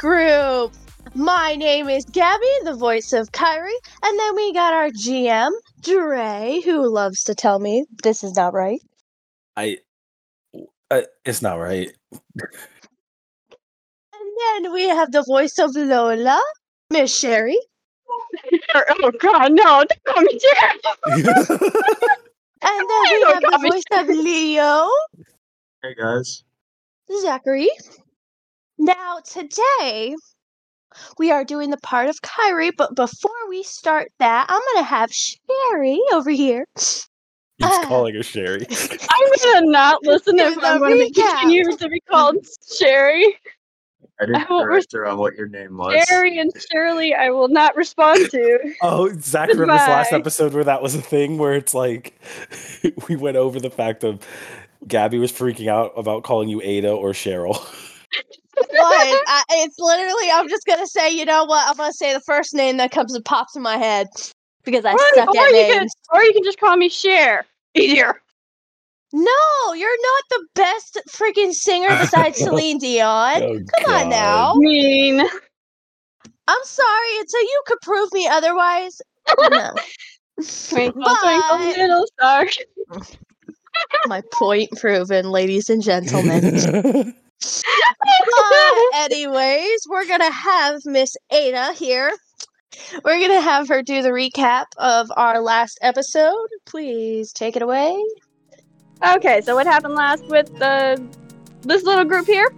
group. My name is Gabby, the voice of Kyrie, and then we got our GM, Dre, who loves to tell me this is not right. I, uh, it's not right. And we have the voice of Lola, Miss Sherry. oh god, no, don't call me Jerry. And then we have the call me voice of Leo, Hey guys. Zachary. Now, today we are doing the part of Kyrie, but before we start that, I'm going to have Sherry over here. He's Ah. calling her Sherry. I'm gonna not listen Do if I'm gonna be recap. continue to be called Sherry. I didn't I won't correct her on what your name was. Sherry and Shirley, I will not respond to. Oh, Zach, remember this last episode where that was a thing where it's like we went over the fact of Gabby was freaking out about calling you Ada or Cheryl. But I, it's literally, I'm just going to say, you know what? I'm going to say the first name that comes and pops in my head because I Or, suck or at you can, names. or you can just call me Cher. Easier. No, you're not the best freaking singer besides Celine Dion. Oh, Come on God. now. Mean. I'm sorry until you could prove me otherwise. No. Twinkle, But- twinkle, little star. My point proven, ladies and gentlemen. But anyways, we're gonna have Miss Ada here. We're gonna have her do the recap of our last episode. Please take it away. Okay, so what happened last with the this little group here?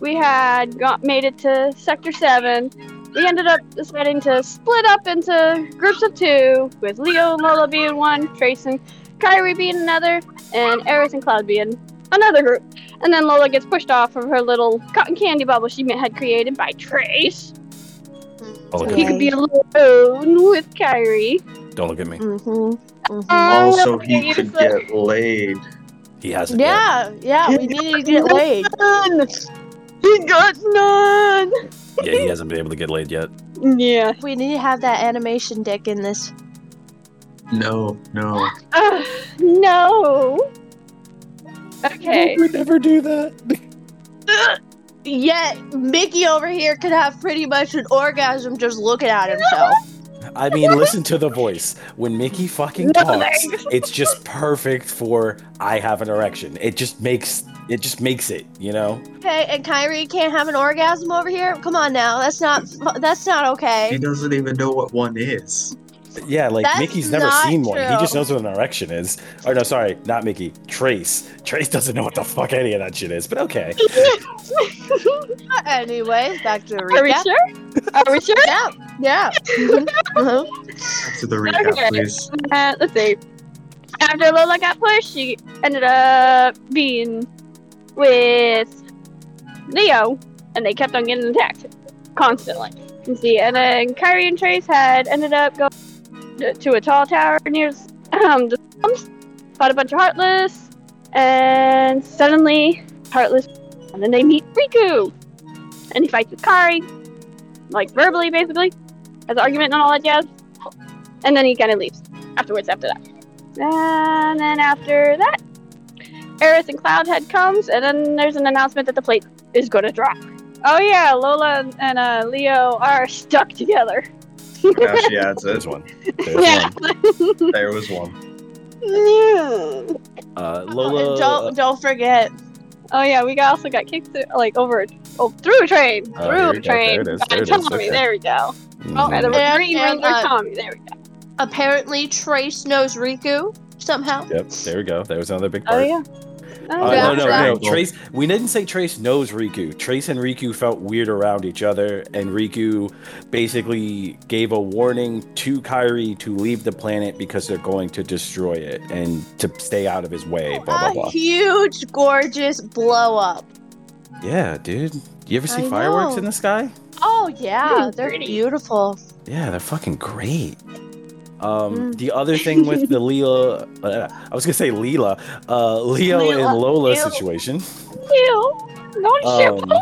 We had got made it to Sector Seven. We ended up deciding to split up into groups of two, with Leo and Lola being one, Trace and Kyrie being another, and Aerith and Cloud being another group. And then Lola gets pushed off of her little cotton candy bubble she had created by Trace. Oh, look So he me. could be alone with Kyrie. Don't look at me. Mm-hmm. Also, he could get laid. He hasn't. yet. Yeah, yeah, we need to get laid. None. He got none. Yeah, he hasn't been able to get laid yet. Yeah. We need to have that animation dick in this. No, no. Uh, no. Okay. We never do that. Yet Mickey over here could have pretty much an orgasm just looking at himself. I mean, listen to the voice. When Mickey fucking No talks, thanks. it's just perfect for I have an erection. It just makes it just makes it, you know? Okay, and Kyrie can't have an orgasm over here. Come on now, that's not that's not okay. He doesn't even know what one is. Yeah, like That's Mickey's never not seen one. He just knows what an erection is. Or no, sorry, not Mickey. Trace. Trace doesn't know what the fuck any of that shit is, but okay. Anyways, back to the recap. Are we recap. sure? Are we sure? Yeah, yeah. Mhm, uh-huh. Back to the recap, Okay. please. Uh, let's see. After Lola got pushed, she ended up being with Leo, and they kept on getting attacked constantly. You see, and then Kyrie and Trace had ended up going to- a tall tower near um, the slums, fought a bunch of Heartless, and suddenly Heartless, and then they meet Riku, and he fights with Kyrie, like verbally, basically, has an argument and all that jazz, and then he kind of leaves afterwards after that. And then after that, Aerith and Cloudhead comes, and then there's an announcement that the plate is going to drop. Oh yeah, Lola and uh, Leo are stuck together. Now she adds There's one. There's Yeah. one. There was one. Uh, And Lola. don't don't forget. Oh yeah, we got, also got kicked through, like over oh, through a train, Oh, through here a we go. There train. it is. There it is. Tommy, Okay. there we go. Mhm. By the And- green and, Ranger uh, Tommy, there we go. Apparently, Trace knows Riku somehow. Yep, there we go. There was another big part. Oh yeah. Uh, Oh, Yeah, no, no, no. Trace. We didn't say Trace knows Riku. Trace and Riku felt weird around each other, and Riku basically gave a warning to Kyrie to leave the planet because they're going to destroy it and to stay out of his way. Blah blah A blah. huge, gorgeous blow up. Yeah, dude. You ever see I fireworks know. in the sky? Oh yeah, they're pretty. beautiful. Yeah, they're fucking great. Um, Mm. the other thing with the Leela, uh, I was gonna say Leela, uh, Leo Leela, and Lola Leo. situation. Ew. Don't ship Um,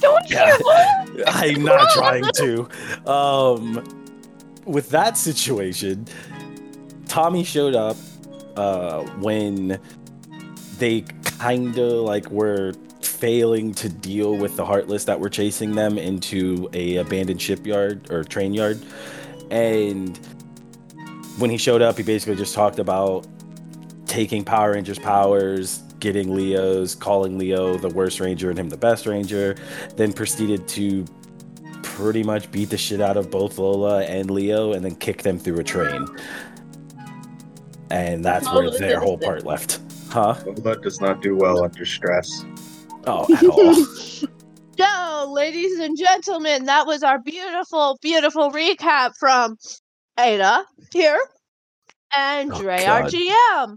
Don't Yeah. you? I'm not trying to. Um, with that situation, Tommy showed up uh, when they kind of like were failing to deal with the heartless that were chasing them into a abandoned shipyard or train yard and when he showed up he basically just talked about taking power rangers powers getting leo's calling leo the worst ranger and him the best ranger then proceeded to pretty much beat the shit out of both lola and leo and then kick them through a train. And that's where their whole part left. Huh? Lola does not do well under stress. oh at all. So, ladies and gentlemen, that was our beautiful, beautiful recap from Ada here and Oh, Dre, our GM.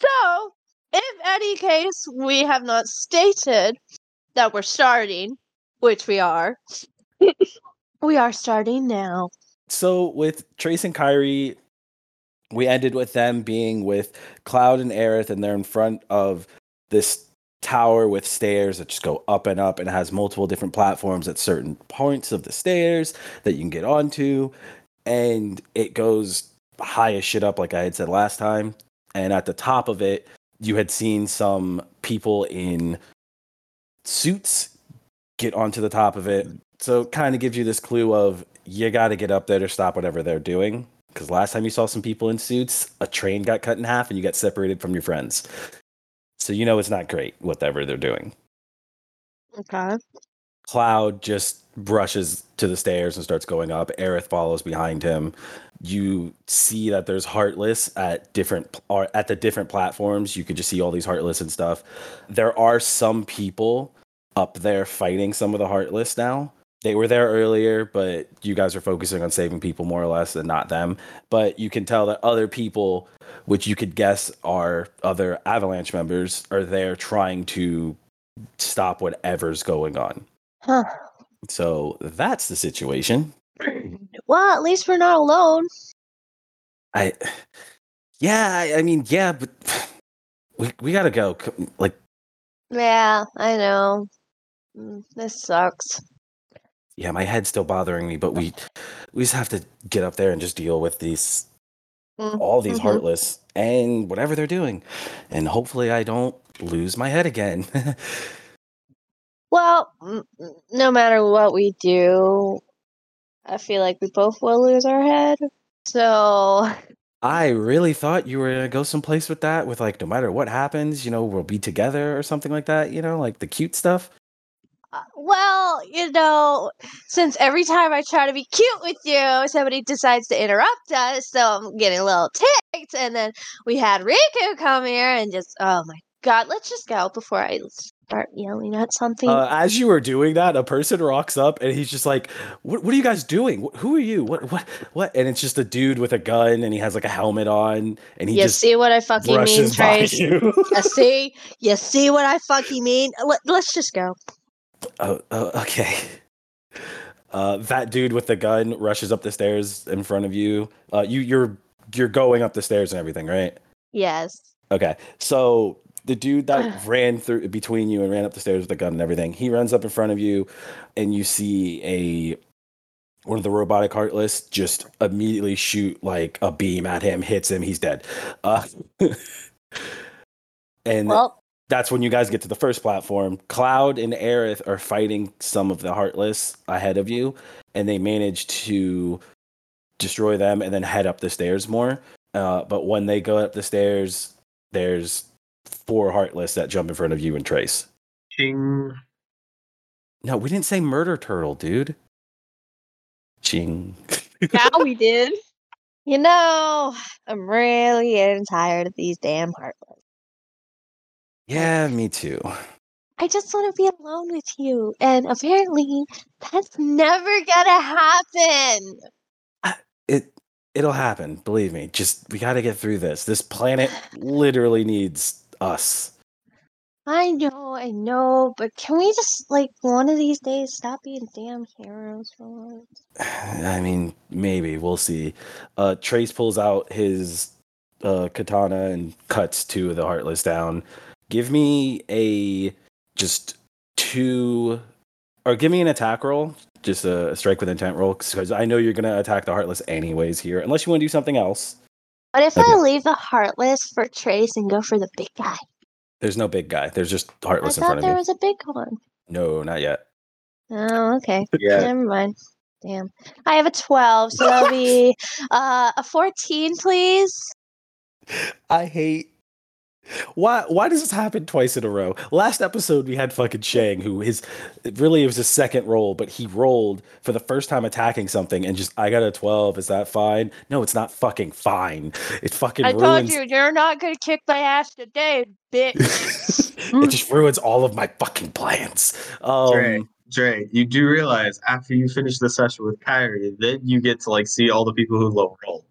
So, if any case we have not stated that we're starting, which we are, we are starting now. So with Trace and Kyrie, we ended with them being with Cloud and Aerith, and they're in front of this tower with stairs that just go up and up and it has multiple different platforms at certain points of the stairs that you can get onto. And it goes high as shit up, like I had said last time. And at the top of it, you had seen some people in suits get onto the top of it. So it kind of gives you this clue of you got to get up there to stop whatever they're doing. Because last time you saw some people in suits, a train got cut in half and you got separated from your friends. So you know it's not great, whatever they're doing. Okay. Cloud just brushes to the stairs and starts going up. Aerith follows behind him. You see that there's Heartless at different or at the different platforms. You could just see all these Heartless and stuff. There are some people up there fighting some of the Heartless now. They were there earlier, but you guys are focusing on saving people more or less and not them. But you can tell that other people, which you could guess are other Avalanche members, are there trying to stop whatever's going on. Huh. So that's the situation. Well, at least we're not alone. I, yeah, I, I mean, yeah, but we we gotta go. Like, Yeah, I know. Mm, This sucks. yeah, my head's still bothering me, but we we just have to get up there and just deal with these Mm, all these mhm. heartless and whatever they're doing, and hopefully I don't lose my head again. Well, no matter what we do, I feel like we both will lose our head. So, I really thought you were gonna go someplace with that, with like no matter what happens, you know, we'll be together or something like that. You know, like the cute stuff. uh, well, you know, since every time I try to be cute with you, somebody decides to interrupt us, so I'm getting a little ticked. And then we had Riku come here and just, oh my god, let's just go before I start yelling at something. Uh, as you were doing that, a person rocks up and he's just like, "What? What are you guys doing? Who are you? What? What? What?" And it's just a dude with a gun and he has like a helmet on and he you just see what I fucking mean, Trace? you. you see? You see what I fucking mean? Let, let's just go. oh, oh, okay. Uh, that dude with the gun rushes up the stairs in front of you. Uh, you you're you're going up the stairs and everything, right? Yes. Okay. So the dude that ran through between you and ran up the stairs with the gun and everything, he runs up in front of you, and you see a one of the robotic heartless just immediately shoot like a beam at him, hits him, he's dead. Uh, and Well, that's when you guys get to the first platform. Cloud and Aerith are fighting some of the Heartless ahead of you, and they manage to destroy them and then head up the stairs more. Uh, but when they go up the stairs, there's four Heartless that jump in front of you and Trace. Ching. No, we didn't say murder turtle, dude. Ching. Now we did. you know, I'm really getting tired of these damn heartless. Yeah, me too. I just want to be alone with you. And apparently, that's never gonna happen. It it'll happen, believe me. Just we got to get through this. This planet literally needs us. I know, I know, but can we just, like, one of these days stop being damn heroes for once? I mean, maybe we'll see. Uh, Trace pulls out his uh, katana and cuts two of the heartless down. Give me a just two or give me an attack roll, just a, a strike with intent roll, because I know you're gonna attack the heartless anyways here, unless you want to do something else. What if Okay. I leave the heartless for Trace and go for the big guy? There's no big guy. There's just I heartless in front of me. there was a big one. No, not yet. Oh, okay. Yeah. Never mind. Damn. I have a 12, so that'll be uh, a 14, please. I hate. Why? Why does this happen twice in a row? Last episode we had fucking Shang, who his really it was his second roll, but he rolled for the first time attacking something and just I got a twelve. Is that fine? No, it's not fucking fine. It fucking I told you, you're not going to kick my ass today, bitch. it just ruins all of my fucking plans. Dre, Um, Dre, you do realize after you finish the session with Kyrie, then you get to like see all the people who low roll.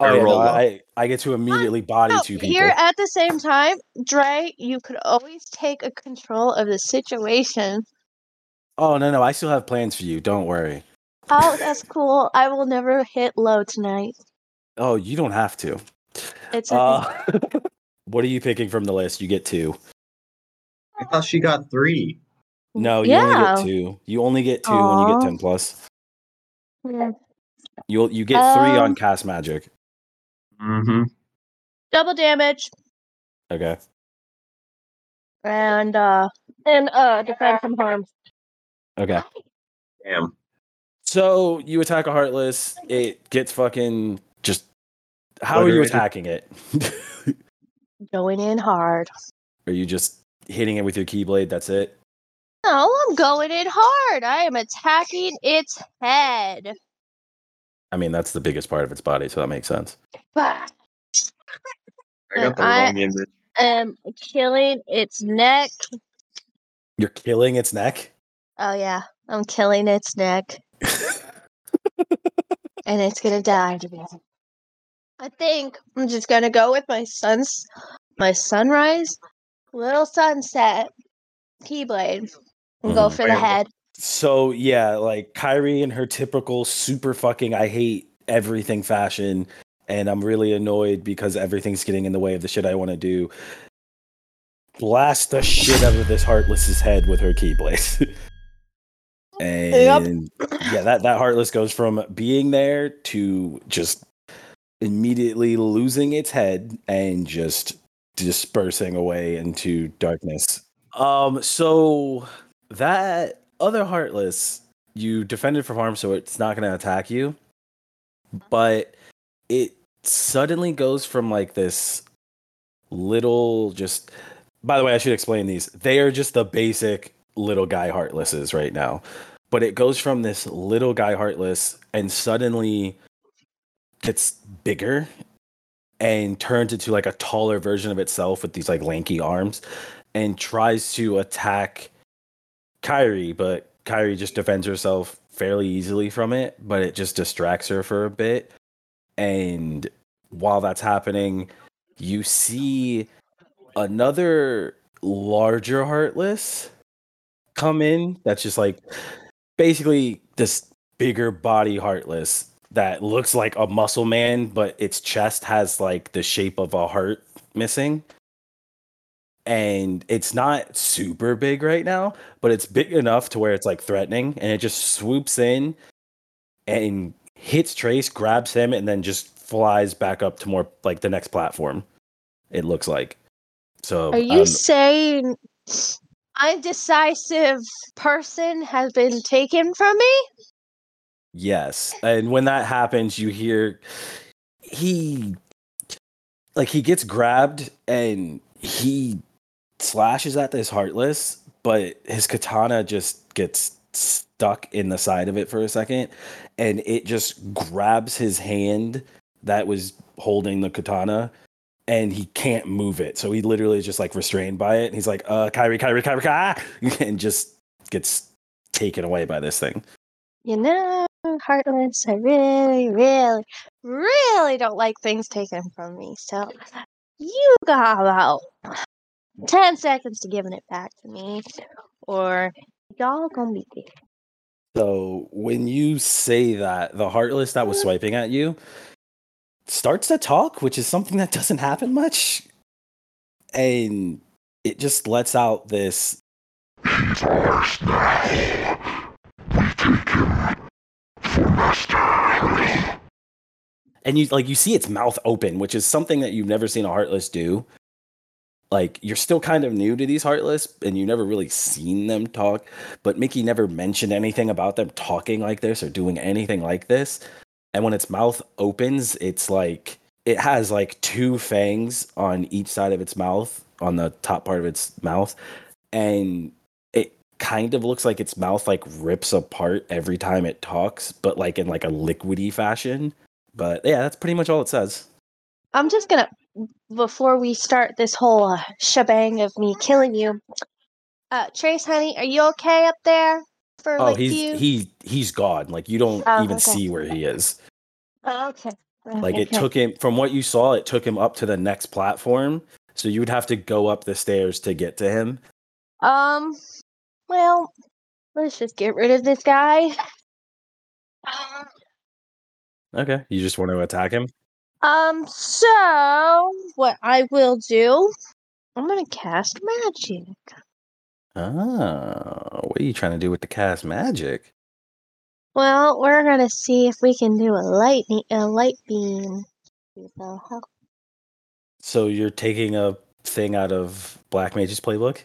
Oh yeah, no. I I get to immediately body No, two people. here at the same time, Dre, you could always take a control of the situation. Oh no, no, I still have plans for you. Don't worry. Oh, that's cool. I will never hit low tonight. Oh, you don't have to. It's okay. Uh, what are you picking from the list? You get two. I thought she got three. No, you yeah. only get two. You only get two when you get ten plus. Yeah. You you get three on Um, cast magic. Mm-hmm. Double damage Okay. and uh and uh defend from harm. Okay. Damn. So you attack a heartless. It gets fucking just. How are you Obliterated. attacking it? Going in hard. are you just hitting it with your keyblade? That's it. No, I'm going in hard. I am attacking its head. I mean, that's the biggest part of its body, so that makes sense. Bah. I got the I- wrong image. am killing its neck. You're killing its neck. Oh yeah, I'm killing its neck, and it's gonna die. I think I'm just gonna go with my sun's, my sunrise, little sunset, keyblade, and go Mhm. for the head. So yeah, like Kyrie and her typical super fucking I hate everything fashion, and I'm really annoyed because everything's getting in the way of the shit I want to do. Blast the shit out of this heartless's head with her keyblade. and yeah, that that heartless goes from being there to just immediately losing its head and just dispersing away into darkness. Um, so that other heartless, you defended from harm, so it's not going to attack you. But it suddenly goes from like this little just. By the way, I should explain these. They are just the basic little guy heartlesses right now. But it goes from this little guy heartless and suddenly gets bigger and turns into like a taller version of itself with these like lanky arms and tries to attack Kyrie, but Kyrie just defends herself fairly easily from it, but it just distracts her for a bit. And while that's happening, you see another larger heartless come in that's just like basically this bigger body heartless that looks like a muscle man, but its chest has like the shape of a heart missing. And it's not super big right now, but it's big enough to where it's like threatening. And it just swoops in and hits Trace, grabs him, and then just flies back up to more like the next platform. It looks like. So Are you um, saying undecisive person has been taken from me? Yes. And when that happens, you hear he like he gets grabbed and he slashes at this heartless, but his katana just gets stuck in the side of it for a second and it just grabs his hand that was holding the katana and he can't move it. So he literally is just like restrained by it. And he's like, uh Kyrie, Kyrie, Kyrie, Kyrie and just gets taken away by this thing. You know, Heartless, I really, really, really don't like things taken from me. So you got about 10 seconds to giving it back to me, or y'all gonna be dead. So when you say that, the heartless that was swiping at you starts to talk, which is something that doesn't happen much. And it just lets out this He's ours now. We take him for Master Harry. And you like you see its mouth open, which is something that you've never seen a heartless do. Like you're still kind of new to these heartless, and you never really seen them talk. But Mickey never mentioned anything about them talking like this or doing anything like this. And when its mouth opens, it's like it has like two fangs on each side of its mouth, on the top part of its mouth, and it kind of looks like its mouth like rips apart every time it talks, but like in like a liquidy fashion. But yeah, that's pretty much all it says. I'm just gonna before we start this whole uh, shebang of me killing you. Uh, Trace, honey, are you okay up there for Oh, like he's you? he he's gone. Like you don't Oh, even okay. see where he is. Oh, okay. Like it Okay. took him from what you saw, it took him up to the next platform. So you would have to go up the stairs to get to him. Um. Well, let's just get rid of this guy. Okay. You just want to attack him? Um. So what I will do, I'm gonna cast magic. Oh, what are you trying to do with the cast magic? Well, we're gonna see if we can do a lightning, a light beam. See the hell- So you're taking a thing out of Black Mage's playbook?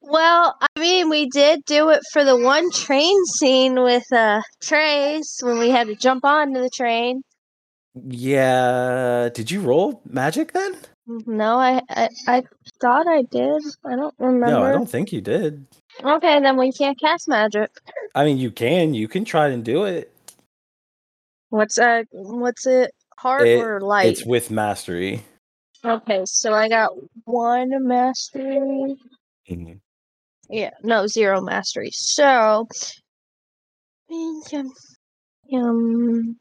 Well, I mean, we did do it for the one train scene with uh Trace when we had to jump onto the train. Yeah. Did you roll magic then? No, I I, I thought I did. I don't remember. No, I don't think you did. Okay, then we can't cast magic. I mean, you can. You can try and do it. What's uh what's it? Heart It- or light? It's with mastery. Okay, so I got one mastery. Mhm. Yeah, no, zero mastery. So, um, um,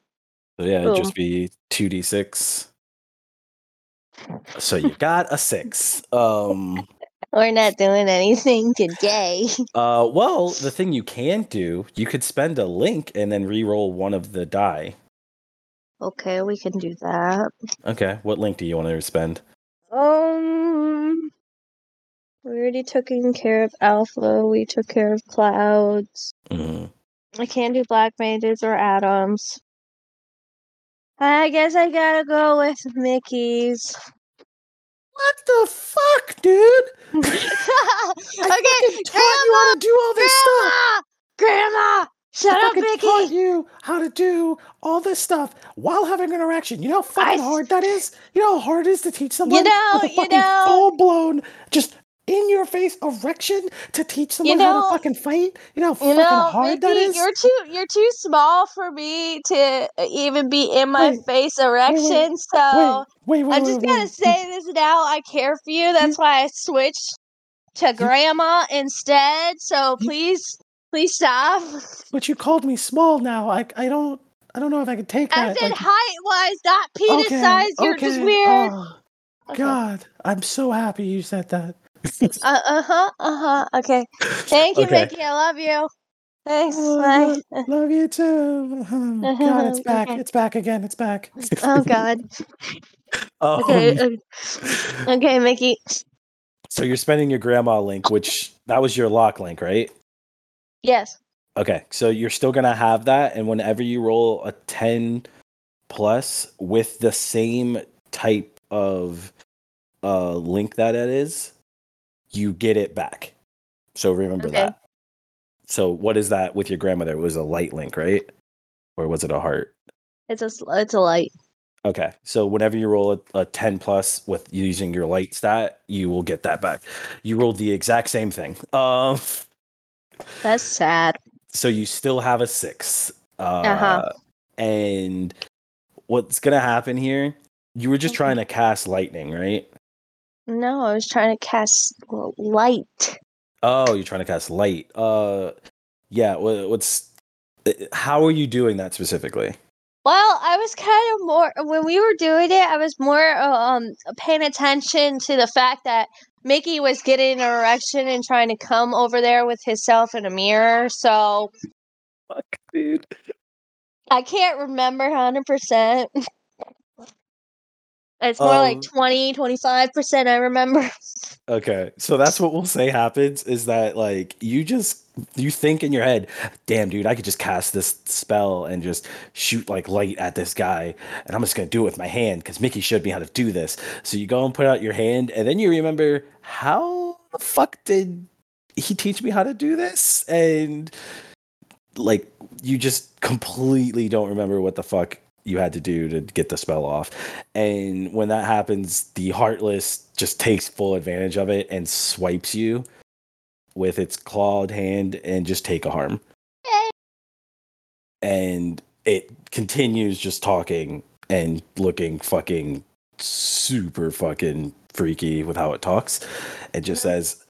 So yeah, it'd just be two d six. So you got a six. Um. we're not doing anything today. Uh. Well, the thing you can do, you could spend a link and then re-roll one of the die. Okay, we can do that. Okay. What link do you want to spend? Um, we already took care of Alpha. We took care of Clouds. Mhm. I can't do Black Mages or Atoms. I guess I gotta go with Mickey's. What the fuck, dude? okay, fucking taught you how to do all this stuff. Grandma! Grandma! Shut I up, fucking Mickey! taught you how to do all this stuff while having an interaction. You know how fucking I- hard that is? You know how hard it is to teach someone know, with a you fucking know. full blown, just in your face erection to teach someone how know- to fucking fight? You know how You fucking know, hard that Mickey, is? you're too you're too small for me to uh, even be in my Wait, face erection. So wait, wait, wait. I'm just gonna say this now. I care for you. That's why I switched to grandma instead. So please, please stop. But you called me small now. I I don't I don't know if I could take I that. said like- height wise, not penis Okay, size. You're just okay. weird. Oh, Okay. God, I'm so happy you said that. Uh huh. Uh huh. Okay. Thank you, Okay. Mickey. I love you. Thanks. Oh, Bye. lo- love you too. Oh, God, it's back. Okay. It's back again. It's back. Oh God. Um, Okay. uh, okay, Mickey. so you're spending your grandma link, which that was your lock link, right? Yes. Okay, so you're still gonna have that, and whenever you roll a ten plus with the same type of uh link that it is, you get it back. So remember Okay. that. So what is that with your grandmother? It was a light link, right? Or was it a heart? It's a it's a light. Okay, so whenever you roll a, a 10 plus with using your light stat, you will get that back. You rolled the exact same thing. Um, That's sad. so you still have a six. Uh, Uh-huh. And what's gonna happen here? You were just trying to cast lightning, right? No, I was trying to cast light. Oh, you're trying to cast light. Uh, yeah. What's uh, how are you doing that specifically? Well, I was kind of more when we were doing it. I was more uh, um paying attention to the fact that Mickey was getting an erection and trying to come over there with himself in a mirror. So Fuck, dude. I can't remember hundred percent. It's more like Um, 20, 25%, I remember. Okay, so that's what we'll say happens is that like you just you think in your head, damn dude, I could just cast this spell and just shoot like light at this guy, and I'm just gonna do it with my hand because Mickey showed me how to do this. So you go and put out your hand, and then you remember how the fuck did he teach me how to do this? And like you just completely don't remember what the fuck you had to do to get the spell off. And when that happens, the Heartless just takes full advantage of it and swipes you with its clawed hand and just take a harm. And it continues just talking and looking fucking super fucking freaky with how it talks. It just says,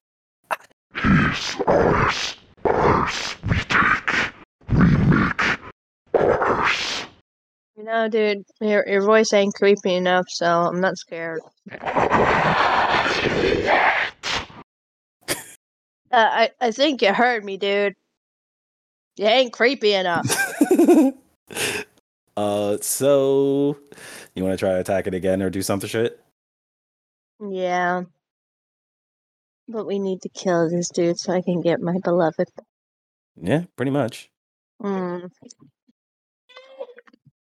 You know, dude, your, your voice ain't creepy enough, so I'm not scared. Uh, I, I think you heard me, dude. You ain't creepy enough. uh, so you want to try to attack it again or do something shit? yeah. But we need to kill this dude so I can get my beloved. Yeah, pretty much. Mm.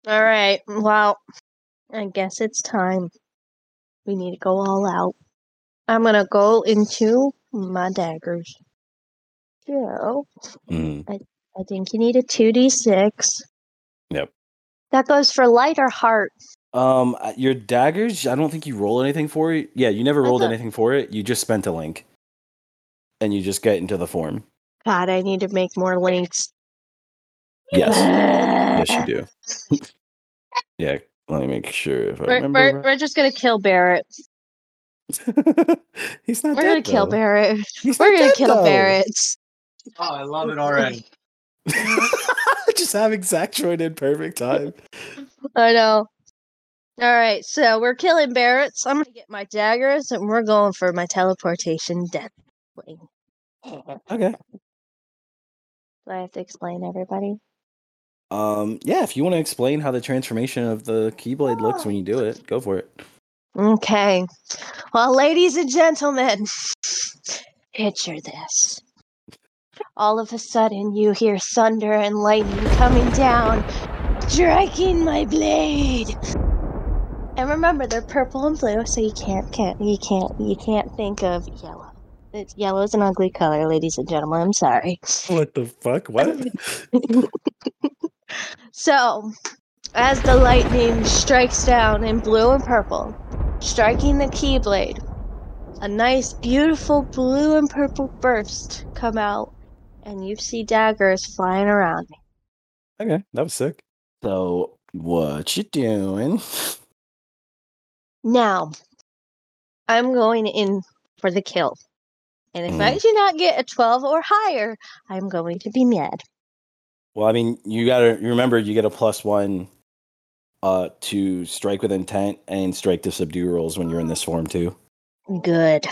All right. Well, I guess it's time. We need to go all out. I'm gonna go into my daggers. So Mm. I think you need a two d six. Yep. That goes for light or heart. Um, uh, your daggers. I don't think you roll anything for it. Yeah, you never I rolled anything for it. You just spent a link, and you just get into the form. God, I need to make more links. Yes, yes, you do. yeah, let me make sure if I We're, remember. we're, right. we're just gonna kill Barrett. He's not We're dead. gonna kill. Barrett. He's We're gonna dead, kill though. Barrett. Oh, I love it already. just having Zach join in perfect time. I know. All right, so we're killing Barrett's. I'm gonna get my daggers, and we're going for my teleportation death wing. Okay. Do I have to explain everybody? Um. Yeah. If you want to explain how the transformation of the Keyblade looks when you do it, go for it. Okay. Well, ladies and gentlemen, picture this. All of a sudden, you hear thunder and lightning coming down, striking my blade. And remember, they're purple and blue, so you can't, can't, you can't, you can't think of yellow. It's yellow is an ugly color, ladies and gentlemen. I'm sorry. What the fuck? What? So, as the lightning strikes down in blue and purple, striking the keyblade, a nice, beautiful blue and purple burst come out, and you see daggers flying around me. okay, that was sick. So, what you doing? Now, I'm going in for the kill. And if I Mhm. do not get a 12 or higher, I'm going to be mad. Well, I mean, you gotta you remember you get a plus one uh to strike with intent and strike to subdue rolls when you're in this form too. Good.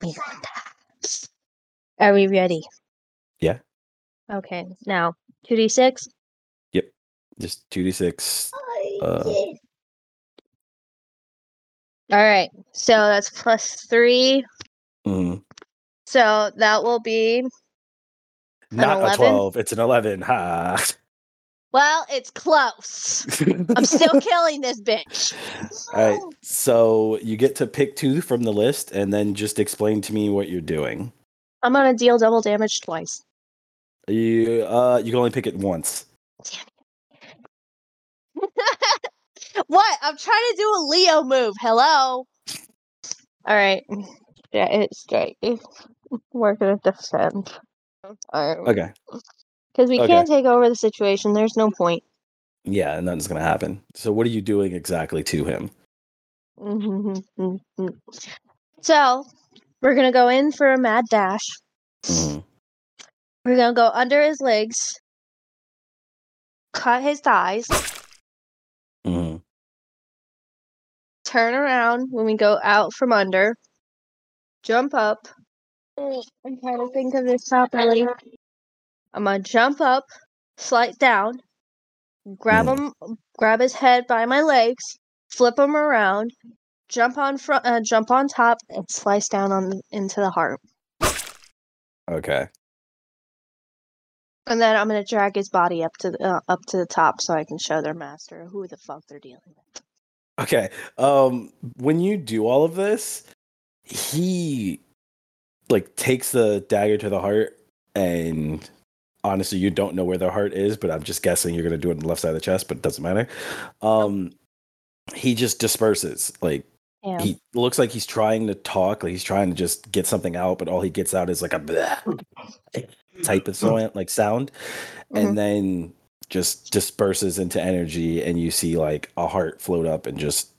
That. Are we ready? Yeah. Okay, now 2d6. Yep. Just two d six. Uh, All right, so that's plus three. mm, So that will be, not a twelve. It's an eleven. Ha. well, it's close. I'm still killing this bitch. All right. So you get to pick two from the list, and then just explain to me what you're doing. I'm gonna deal double damage twice. You uh, you can only pick it once. what? I'm trying to do a Leo move. Hello. All right. Yeah, it's great. We're gonna defend. All right. Okay. Because we Okay. can't take over the situation. There's no point. Yeah, and nothing's gonna happen. So what are you doing exactly to him? so we're gonna go in for a mad dash. Mhm. We're gonna go under his legs, cut his thighs, Mhm. turn around when we go out from under, jump up. I'm trying to think of this properly. I'm gonna jump up, slide down, grab Mm. him, grab his head by my legs, flip him around, jump on front, uh, jump on top, and slice down on into the heart. Okay. And then I'm gonna drag his body up to the uh, up to the top so I can show their master who the fuck they're dealing with. Okay. Um when you do all of this, he like takes the dagger to the heart and honestly you don't know where the heart is, but I'm just guessing you're going to do it on the left side of the chest, but it doesn't matter. Um he just disperses. Like Yeah. he looks like he's trying to talk, like he's trying to just get something out, but all he gets out is like a type of sound, like sound, and then just disperses into energy, and you see like a heart float up and just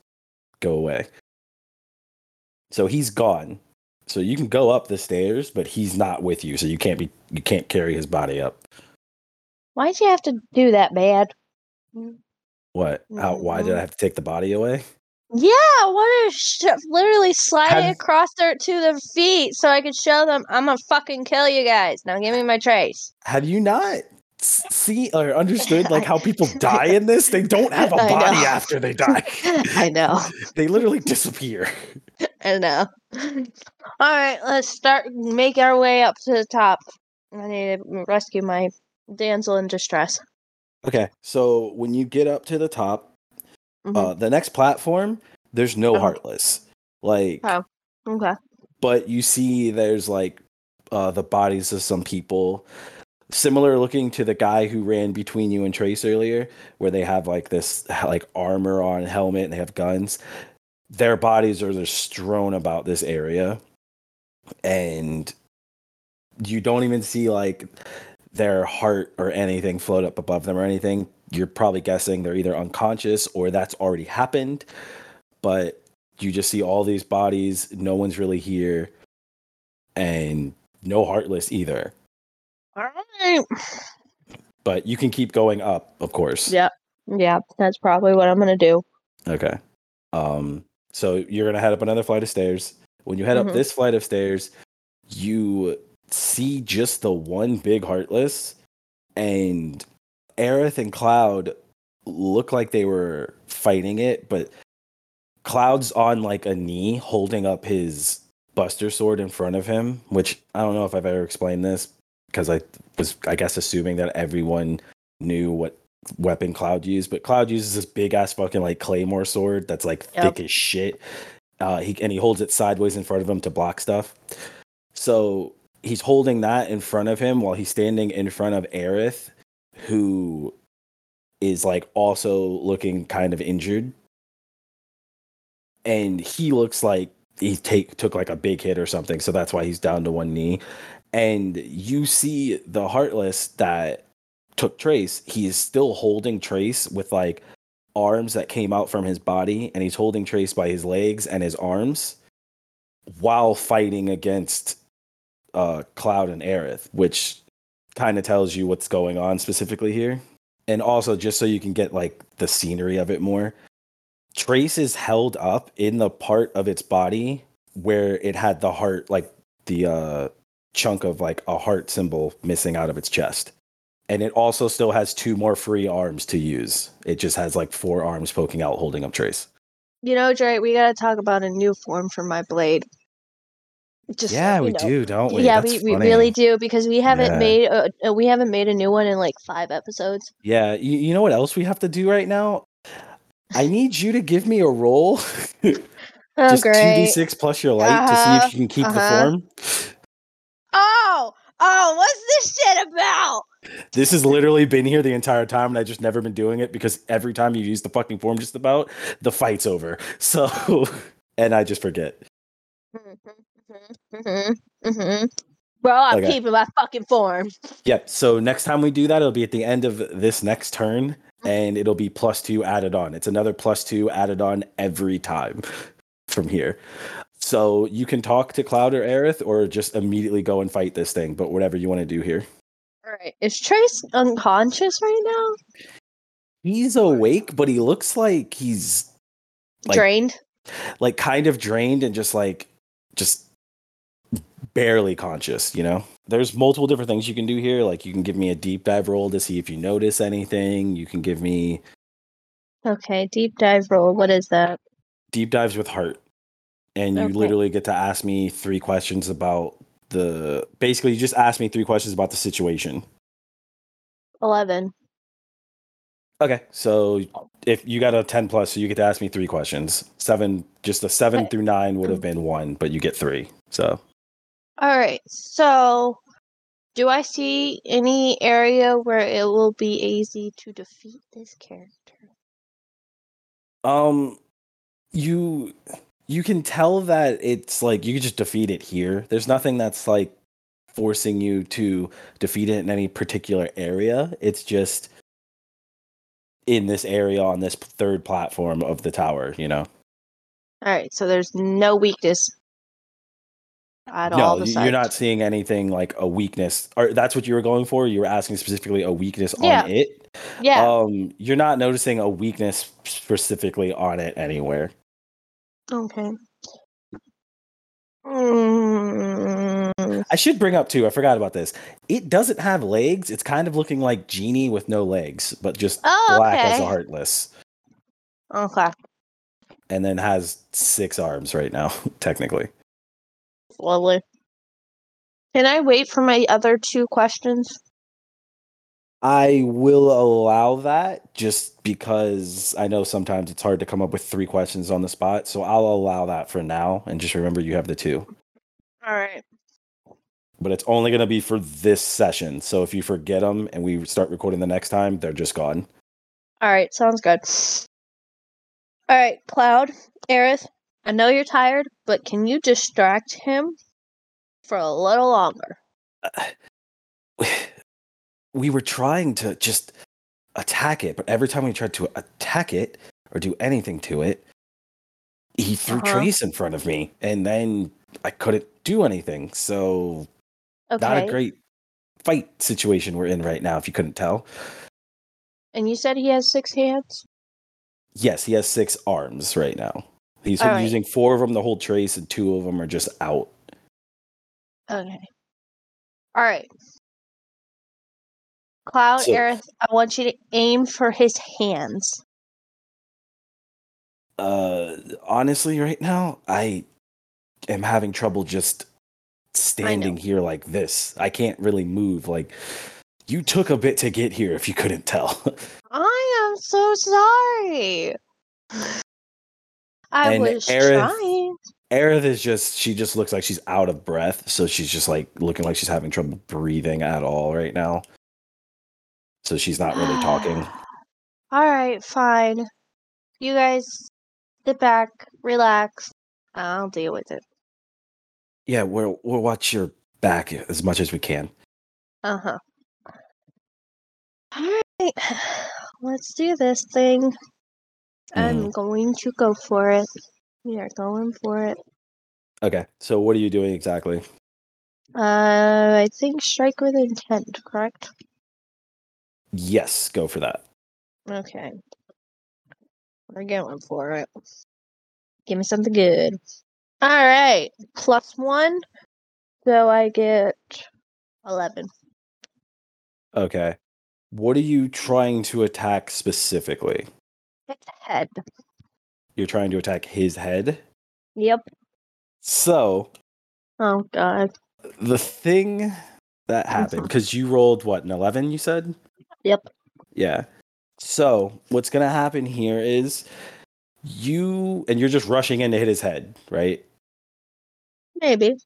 go away. So he's gone. So you can go up the stairs, but he's not with you, so you can't be you can't carry his body up. Why'd you have to do that bad? What? How, why did I mm-hmm. have to take the body away? Yeah, I want to sh- literally slide Have- it across their to their feet so I could show them I'm gonna fucking kill you guys. Now give me my trace. Have you not see or understood like how people die in this? They don't have a I body know. after they die. I know. they literally disappear. I know. All right, let's start. Make our way up to the top. I need to rescue my damsel in distress. Okay, so when you get up to the top, Mhm. uh, the next platform, there's no Oh. heartless. Like, Oh. Okay. but you see there's like uh, the bodies of some people similar looking to the guy who ran between you and Trace earlier, where they have like this like armor on helmet and they have guns. Their bodies are just strewn about this area, and you don't even see like their heart or anything float up above them or anything. You're probably guessing they're either unconscious or that's already happened, but you just see all these bodies. No one's really here, and no heartless either. All right. But you can keep going up, of course. Yeah. Yeah, that's probably what I'm gonna do. Okay. Um, so you're gonna head up another flight of stairs. When you head Mhm. up this flight of stairs, you see just the one big heartless, and Aerith and Cloud look like they were fighting it, but Cloud's on like a knee holding up his Buster sword in front of him, which I don't know if I've ever explained this because I was, I guess, assuming that everyone knew what weapon Cloud used, but Cloud uses this big ass fucking like claymore sword that's like Yep. thick as shit. Uh, he and he holds it sideways in front of him to block stuff. So he's holding that in front of him while he's standing in front of Aerith, who is like also looking kind of injured. And he looks like he take took like a big hit or something, so that's why he's down to one knee. And you see the heartless that took Trace, he is still holding Trace with like arms that came out from his body, and he's holding Trace by his legs and his arms while fighting against uh, Cloud and Aerith, which kind of tells you what's going on specifically here. And also, just so you can get like the scenery of it more, Trace is held up in the part of its body where it had the heart, like the uh, chunk of like a heart symbol missing out of its chest. And it also still has two more free arms to use. It just has like four arms poking out, holding up Trace. You know, Dre, we gotta talk about a new form for my blade. Just yeah, you we know. do, don't we? yeah, That's we, we really do because we haven't Yeah. made a, we haven't made a new one in like five episodes. Yeah, you, you know what else we have to do right now? I need you to give me a roll, Oh, just two d six plus your light to see Uh-huh, if you can keep uh-huh. the form. Oh, oh, what's this shit about? This has literally been here the entire time, and I just never been doing it because every time you use the fucking form, just about the fight's over. So, and I just forget. hmm hmm Well, I'm Okay. keeping my fucking form. Yep. So next time we do that, it'll be at the end of this next turn, and it'll be plus two added on. It's another plus two added on every time from here. So you can talk to Cloud or Aerith, or just immediately go and fight this thing. But whatever you want to do here. All right, is Trace unconscious right now? He's awake, but he looks like he's Like- Drained. like kind of drained and just like just barely conscious, you know? There's multiple different things you can do here. Like you can give me a deep dive roll to see if you notice anything. You can give me Okay, deep dive roll. What is that? Deep dives with heart. And you Okay. literally get to ask me three questions about the basically you just ask me three questions about the situation. 11. Okay. So if you got a 10 plus, so you get to ask me three questions. Seven, just a seven Okay. through nine would have been one, but you get three. So All right. So, do I see any area where it will be easy to defeat this character? Um, you you can tell that it's like you can just defeat it here. There's nothing that's like forcing you to defeat it in any particular area. It's just in this area on this third platform of the tower. You know, All right. So there's no weakness at all. no, you- besides- you're not seeing anything like a weakness. Or that's what you were going for. You were asking specifically a weakness Yeah. on it. Yeah. Um, you're not noticing a weakness specifically on it anywhere. Okay. Mm, I should bring up too. I forgot about this. It doesn't have legs. It's kind of looking like Genie with no legs, but just Oh, black as a heartless, okay. and then has six arms right now, technically. Lovely. Can I wait for my other two questions? I will allow that just because I know sometimes it's hard to come up with three questions on the spot. So I'll allow that for now, and just remember you have the two. All right. But it's only going to be for this session. So if you forget them and we start recording the next time, they're just gone. All right. Sounds good. All right, Cloud, Aerith, I know you're tired, but can you distract him for a little longer? Uh, we were trying to just attack it, but every time we tried to attack it or do anything to it, he threw Uh-huh. Trace in front of me, and then I couldn't do anything. So Okay. not a great fight situation we're in right now. If you couldn't tell, And you said he has six hands? yes, he has six arms right now. He's right. using four of them to hold Trace, and two of them are just out. Okay. All right. Cloud, So- Aerith, I want you to aim for his hands. Uh, honestly, right now, I am having trouble just standing here like this. I can't really move. Like, you took a bit to get here if you couldn't tell. I am so sorry. I And was Aerith- trying. Aerith is just, she just looks like she's out of breath. So she's just like looking like she's having trouble breathing at all right now. So she's not really talking. All right, fine. You guys sit back, relax. I'll deal with it. Yeah, we'll, we'll watch your back as much as we can. Uh huh. All right, let's do this thing. I'm going to go for it. We are going for it. Okay. So what are you doing exactly? Uh, I think strike with intent, correct? Yes, go for that. Okay. We're going for it. Give me something good. All right, plus one. So I get 11. Okay. What are you trying to attack specifically? It's head. You're trying to attack his head. Yep. So Oh, God. the thing that happened because you rolled what an 11 you said Yep. yeah so what's gonna happen here is you and you're just rushing in to hit his head right Maybe.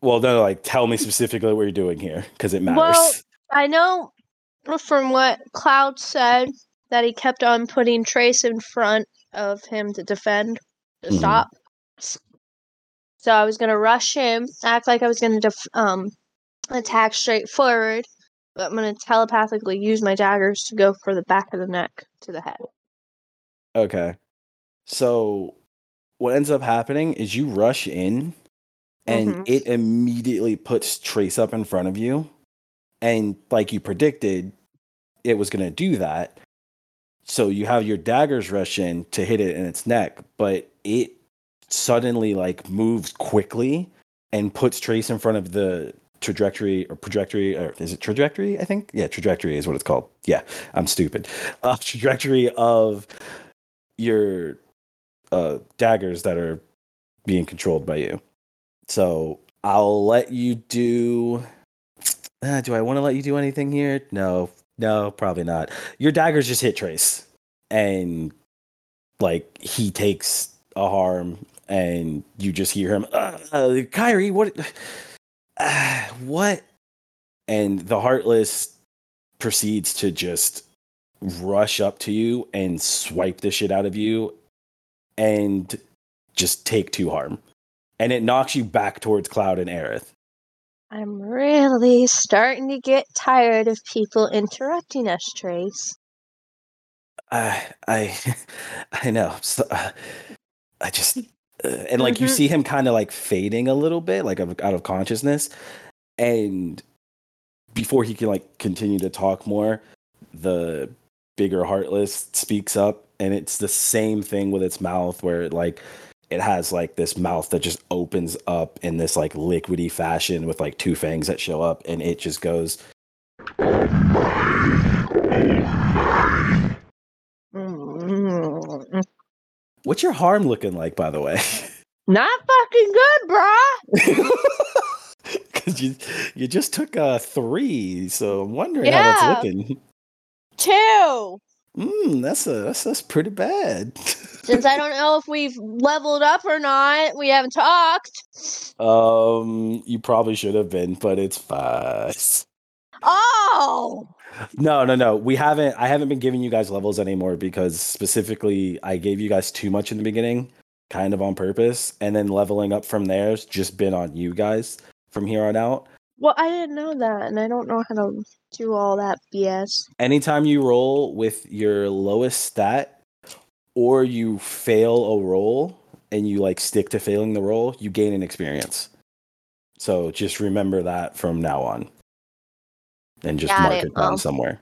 well no like tell me specifically what you're doing here because it matters Well- I know from what Cloud said that he kept on putting Trace in front of him to defend, to Mhm. stop. So I was gonna rush him, act like I was gonna def- um attack straight forward, but I'm gonna telepathically use my daggers to go for the back of the neck to the head. okay so what ends up happening is you rush in and Mhm. it immediately puts trace up in front of you and like you predicted it was going to do that so you have your daggers rush in to hit it in its neck but it suddenly like moves quickly and puts trace in front of the trajectory or trajectory or is it trajectory? I think yeah, trajectory is what it's called. Yeah, I'm stupid. Uh, trajectory of your uh, daggers that are being controlled by you. So I'll let you do. Uh, do I want to let you do anything here? No, no, probably not. Your daggers just hit Trace, and like he takes a harm, and you just hear him, uh, uh, Kyrie, what, uh, what? And the Heartless proceeds to just rush up to you and swipe the shit out of you, and just take two harm, and it knocks you back towards Cloud and Aerith. I'm really starting to get tired of people interrupting us, Trace. I I I know. So, uh, I just and like you Mhm. see him kind of like fading a little bit, like out of consciousness, and before he can like continue to talk more, the bigger heartless speaks up, and it's the same thing with its mouth, where it like it has like this mouth that just opens up in this like liquidy fashion with like two fangs that show up, and it just goes. Mm, What's your harm looking like, by the way? Not fucking good, bruh. Because you you just took a three, so I'm wondering Yeah. how that's looking. Two. Mm, that's a that's, that's pretty bad. Since I don't know if we've leveled up or not, we haven't talked. um, you probably should have been, but it's fine. Oh, No, no, no. We haven't. I haven't been giving you guys levels anymore because specifically, I gave you guys too much in the beginning, kind of on purpose, and then leveling up from there's just been on you guys from here on out. well, I didn't know that, and I don't know how to do all that BS. anytime you roll with your lowest stat or you fail a roll and you like stick to failing the roll, you gain an experience. So just remember that from now on. And just Got mark it, it, down Mom. somewhere.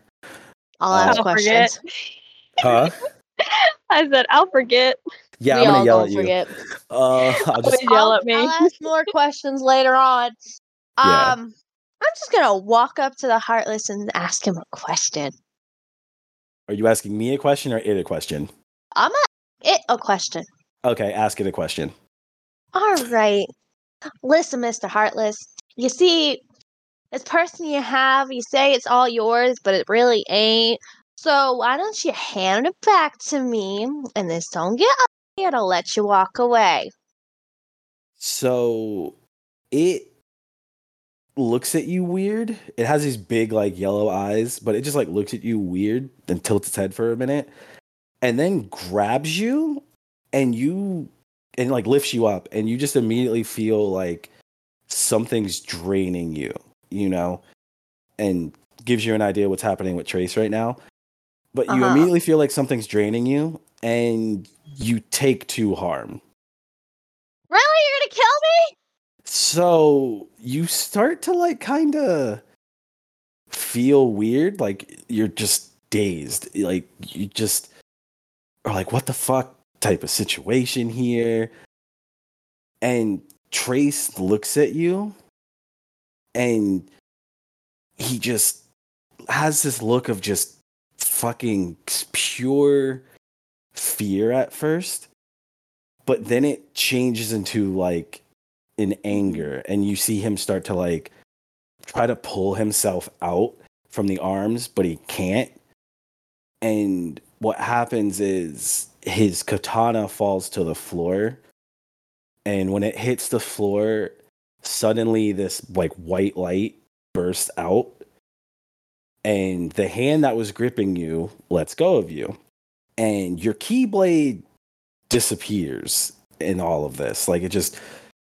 I'll Uh, ask I'll questions. forget. Huh? I said, I'll forget. Yeah, we I'm gonna yell gonna at you. forget. Uh, I'll just yell I'll, at me. I'll ask more questions later on. Yeah. Um, I'm just gonna walk up to the Heartless and ask him a question. Are you asking me a question or it a question? I'm a it a question. Okay, ask it a question. All right. Listen, Mr. Heartless. You see, this person you have, you say it's all yours, but it really ain't. So why don't you hand it back to me and this don't get up to let you walk away? So it looks at you weird. It has these big like yellow eyes, but it just like looks at you weird, then tilts its head for a minute, and then grabs you and you and like lifts you up and you just immediately feel like something's draining you, you know, and gives you an idea what's happening with Trace right now. But you Uh-huh. immediately feel like something's draining you and you take two harm. Really? You're gonna kill me? So you start to like kind of feel weird, like you're just dazed, like you just are like, what the fuck type of situation here? And Trace looks at you and he just has this look of just fucking pure fear at first, but then it changes into like in anger and you see him start to like try to pull himself out from the arms but he can't. And what happens is his katana falls to the floor and when it hits the floor suddenly this like white light bursts out and the hand that was gripping you lets go of you and your keyblade disappears in all of this like it just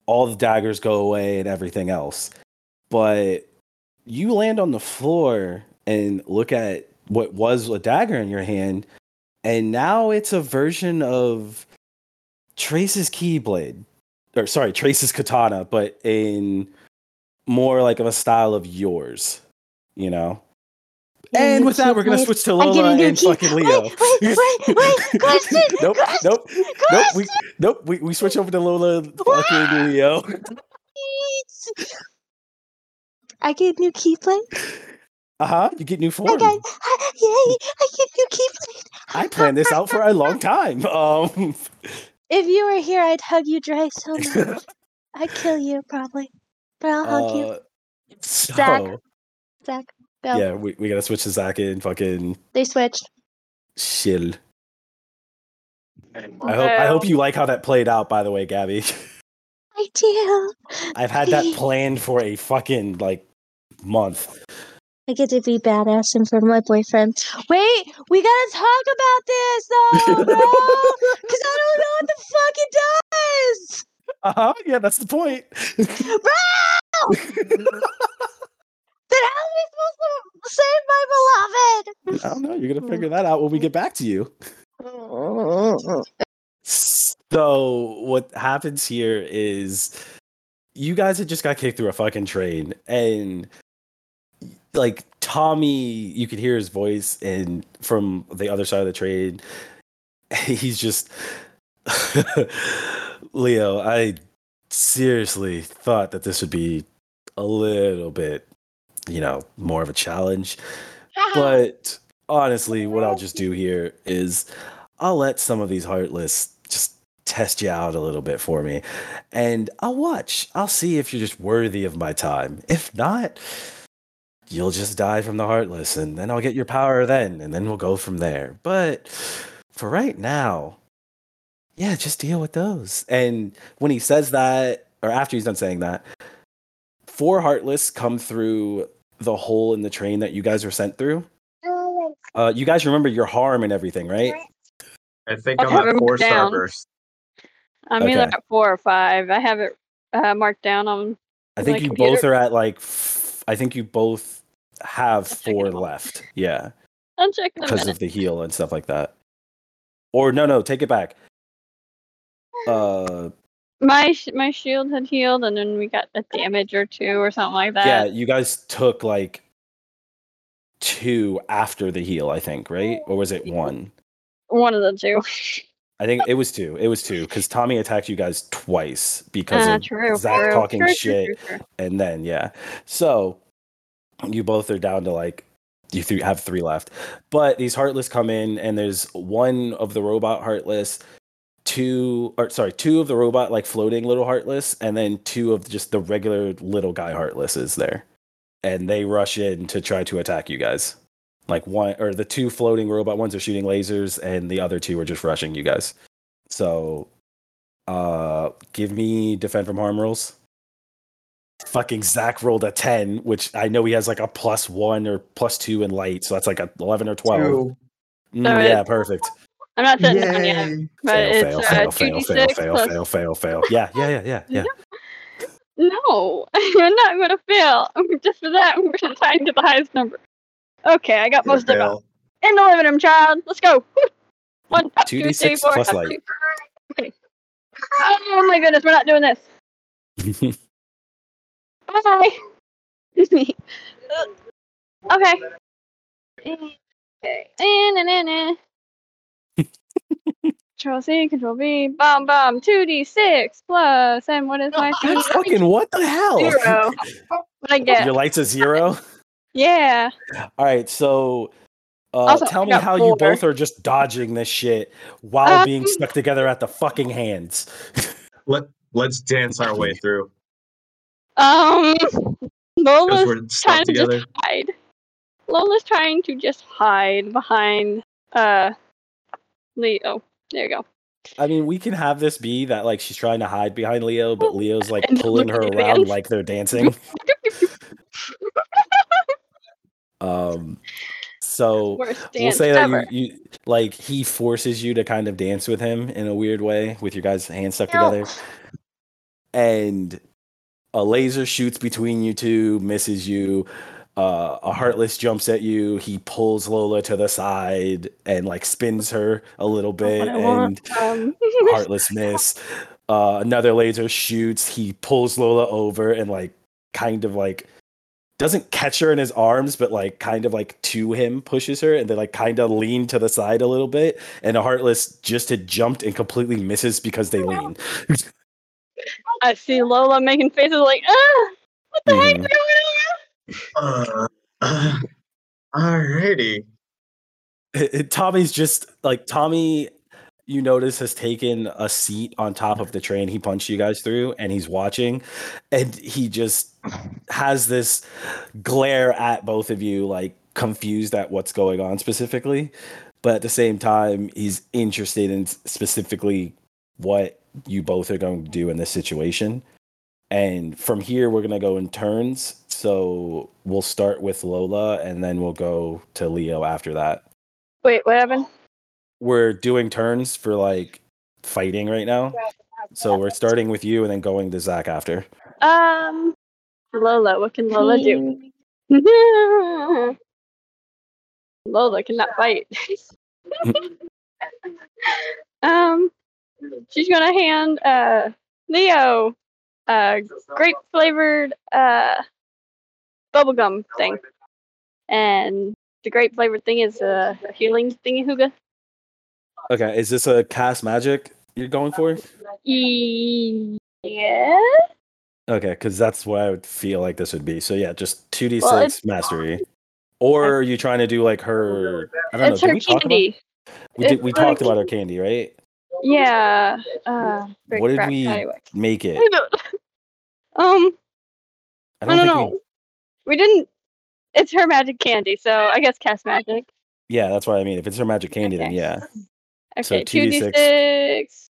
all the daggers go away and everything else. But you land on the floor and look at what was a dagger in your hand, and now it's a version of Trace's keyblade. Or sorry, Trace's katana, but in more like of a style of yours, you know? And with that, we're gonna switch to I Lola and key- fucking Leo. Wait, wait, wait, wait, question, nope, nope, nope. We nope. We, we switch over to Lola fucking Leo. I get new keyblades. Uh huh. You get new I form. got, yay! I get new keyblades. I planned this out for a long time. Um, If you were here, I'd hug you dry so much. I'd kill you probably, but I'll hug you. uh, so, Zach. Zach, go. yeah, we, we gotta switch to Zach and fucking They switched. chill. I hope I hope you like how that played out. By the way, Gabby, I do. I've had that planned for a fucking like month. I get to be badass in front of my boyfriend. Wait, we gotta talk about this though, bro. Because I don't know what the fuck it does. Uh huh. Yeah, that's the point. Bro! then how am I supposed to save my beloved? I don't know. You're gonna figure that out when we get back to you. So what happens here is you guys had just got kicked through a fucking train and like Tommy, you could hear his voice and from the other side of the train, he's just Leo, I seriously thought that this would be a little bit, you know, more of a challenge. Ah. But honestly, what I'll just do here is I'll let some of these heartless just test you out a little bit for me. And I'll watch. I'll see if you're just worthy of my time. If not, you'll just die from the heartless, and then I'll get your power then, and then we'll go from there. But for right now, yeah, just deal with those. And when he says that, or after he's done saying that, four heartless come through the hole in the train that you guys were sent through. Uh, you guys remember your harm and everything, right? I think I I'm at four down. starburst. I'm either Okay. at four or five. I have it uh, marked down on. I think My you computer- both are at like. F- I think you both have four left. Yeah, I'll check because of the heal and stuff like that. Or no, no, take it back. Uh, My sh- my shield had healed, and then we got a damage or two or something like that. yeah, you guys took like two after the heal, I think, right? Or was it one? One of the two. I think it was two. It was two because Tommy attacked you guys twice because Ah, of true. Zach true, talking true, shit. and then yeah so you both are down to like you three have three left. But these heartless come in and there's one of the robot heartless two or sorry two of the robot like floating little heartless and then two of just the regular little guy heartless is there. And they rush in to try to attack you guys. Like one or the two floating robot ones are shooting lasers and the other two are just rushing you guys. So uh give me defend from harm rolls fucking Zach rolled a 10, which I know he has like a plus one or plus two in light. So that's like a 11 or 12. Mm, Alright. yeah, perfect. I'm not sitting down yet, but fail, it's fail, uh, fail, two fail, d fail, six fail, plus. fail, fail, fail. Yeah, yeah, yeah, yeah, yeah. No, you're not gonna fail. Just for that, we're gonna try and get the highest number. Okay, I got most of them. In the living room, child. Let's go. One, two, 2d6 three, four, plus five, light. two. Okay. Oh my goodness, we're not doing this. Bye. okay. Okay. And. Control C, Control V, bomb bomb, two D six plus. plus, and what is my That's fucking what the hell? zero? What I get? Your light's a zero? Yeah. All right, so uh, Also, tell me got how you both are just dodging this shit while Um, being stuck together at the fucking hands. Let Let's dance our way through Um. Lola's trying stuck to just hide. Lola's trying to just hide behind uh Leo. There you go. I mean, we can have this be that like she's trying to hide behind Leo, but Leo's like And pulling her around dance. like they're dancing. Um, so we'll say that you, you like he forces you to kind of dance with him in a weird way with your guys' hands stuck No. together, and a laser shoots between you two, misses you. Uh, a heartless jumps at you. He pulls Lola to the side and like spins her a little bit, and. Um, heartless miss. Uh, another laser shoots. He pulls Lola over and like kind of like doesn't catch her in his arms, but like kind of like to him pushes her, and they like kind of lean to the side a little bit. And a heartless just had jumped and completely misses because they lean. I see Lola making faces like, ah, what the heck is Mhm. going on? Uh, uh, alrighty. Tommy's just like Tommy. You notice has taken a seat on top of the train he punched you guys through, and he's watching, and he just has this glare at both of you, like confused at what's going on specifically, but at the same time, he's interested in specifically what you both are going to do in this situation. And from here, we're gonna go in turns. So we'll start with Lola, and then we'll go to Leo after that. Wait, what happened? We're doing turns for like fighting right now. So we're starting with you, and then going to Zach after. Um, Lola. What can Lola do? Lola cannot fight. um, she's gonna hand uh Leo a grape flavored uh bubblegum thing, and the grape flavored thing is a, healing thingy hooga. Okay, is this a cast magic you're going for? Yeah. Okay, because that's what I would feel like this would be. So yeah, just two d six mastery. Or are you trying to do like her? I don't It's know. her we talk about? candy. We, did, we like- talked about her candy, right? Yeah. Uh, What did crap. we Anyway. make it? I don't- Um, I I don't don't know. we. We didn't. It's her magic candy, so I guess cast magic. Yeah, that's what I mean. If it's her magic candy, then yeah, So Okay, two d 2d6. six.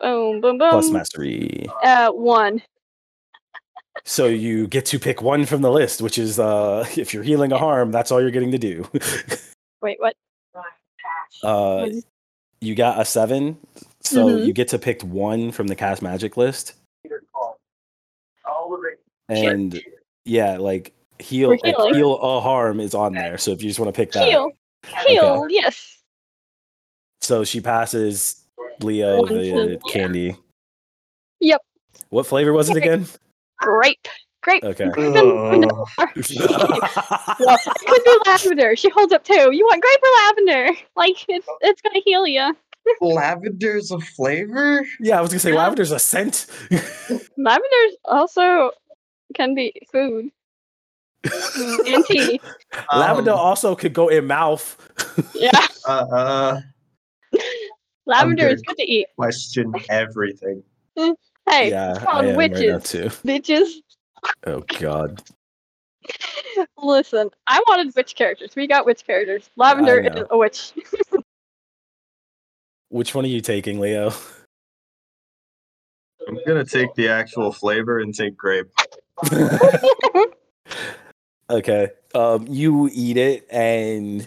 Boom, boom, boom. plus mastery. Uh, one. So you get to pick one from the list, which is uh, if you're healing a harm, that's all you're getting to do. Wait, what? uh, you got a seven, so Mhm. you get to pick one from the cast magic list. And yeah, like heal, We're like, heal a harm is on there. So if you just want to pick that, Heal. Heal. Yes. so she passes Leo One the to- candy. Yep. What flavor was it again? Grape. Grape. Okay. Ugh. Well, it could be lavender. She holds up two. You want grape or lavender? Like it's it's gonna heal you. Lavender's a flavor? yeah, I was gonna say Yeah. lavender's a scent. Lavenders also can be food and tea. Lavender Um, also could go in mouth. Yeah, uh, uh, lavender is good. good to eat. question everything. Hey, yeah, it's called I witches, right now too. bitches. Oh god. Listen, I wanted witch characters. We got witch characters. Lavender is a witch. Which one are you taking, Leo? I'm gonna take the actual flavor and take grape. okay. Um, you eat it and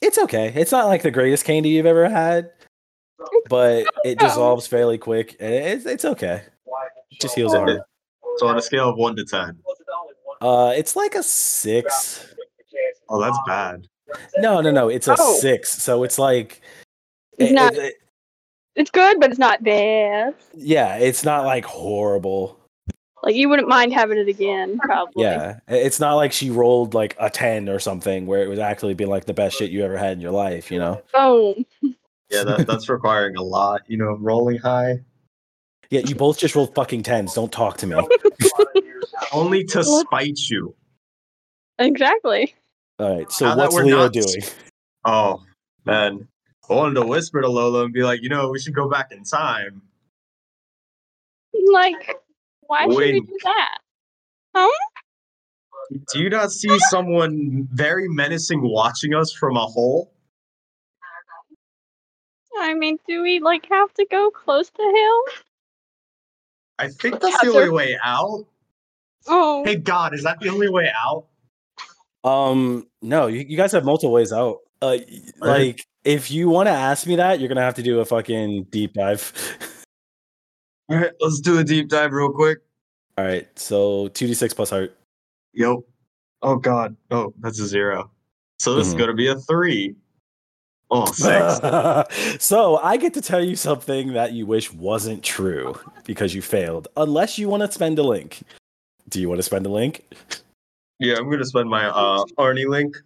it's okay. It's not like the greatest candy you've ever had, but it dissolves fairly quick. and It's it's okay. It just heals hard. So on a scale of one to ten. Uh, it's like a six. Oh, that's bad. No, no, no. It's a Oh. six. So it's like. It's it- not- it- It's good, but it's not bad. yeah, it's not like horrible. Like you wouldn't mind having it again, probably. Yeah, it's not like she rolled like a ten or something where it would actually be like the best shit you ever had in your life. You know. Oh. Yeah, that, that's requiring a lot. You know, rolling high. Yeah, you both just rolled fucking tens. Don't talk to me. Only to spite you. Exactly. All right. So Now that what's we're Leo not- doing? Oh, man. I wanted to whisper to Lola and be like, you know, we should go back in time. Like, why should we Wink. do that? Huh? Do you not see someone very menacing watching us from a hole? I mean, do we like have to go close to him? I think that's the only way out. Oh, Hey, God, is that the only way out? Um, no, you, you guys have multiple ways out. Uh, y- like if you want to ask me that, you're gonna have to do a fucking deep dive. All right, let's do a deep dive real quick. All right. So two d six plus heart. Yo. Oh, God. Oh, that's a zero. So this is Mhm. going to be a three. Oh, six. so I get to tell you something that you wish wasn't true because you failed. Unless you want to spend a link. Do you want to spend a link? yeah, I'm going to spend my uh, Arnie link.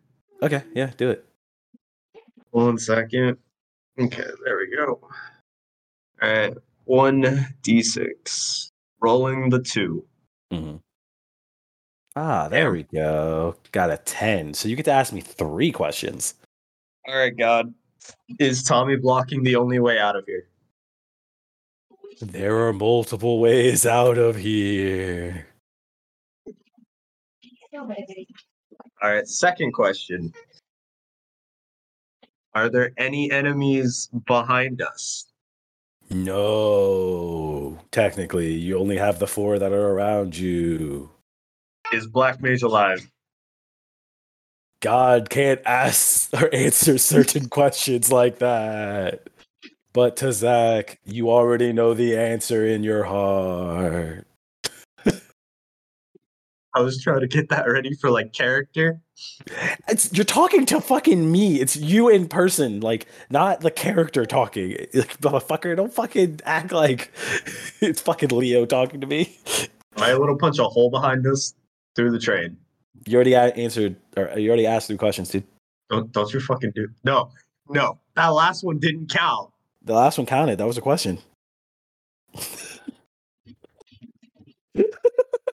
Okay, yeah, do it. One second. Okay, there we go. All right, one d6. Rolling the two. Mhm. Ah, there we go. Got a 10. So you get to ask me three questions. All right, God. Is Tommy blocking the only way out of here? There are multiple ways out of here. All right, second question. Are there any enemies behind us? No. Technically, you only have the four that are around you. Is Black Mage alive? God can't ask or answer certain questions like that. But to Zach, you already know the answer in your heart. I was trying to get that ready for like character. It's you're talking to fucking me. It's you in person, like not the character talking. Like motherfucker, don't fucking act like it's fucking Leo talking to me. I little punch a hole behind us through the train. You already answered, or you already asked three questions, dude. Don't don't you fucking do no no that last one didn't count. The last one counted. That was a question.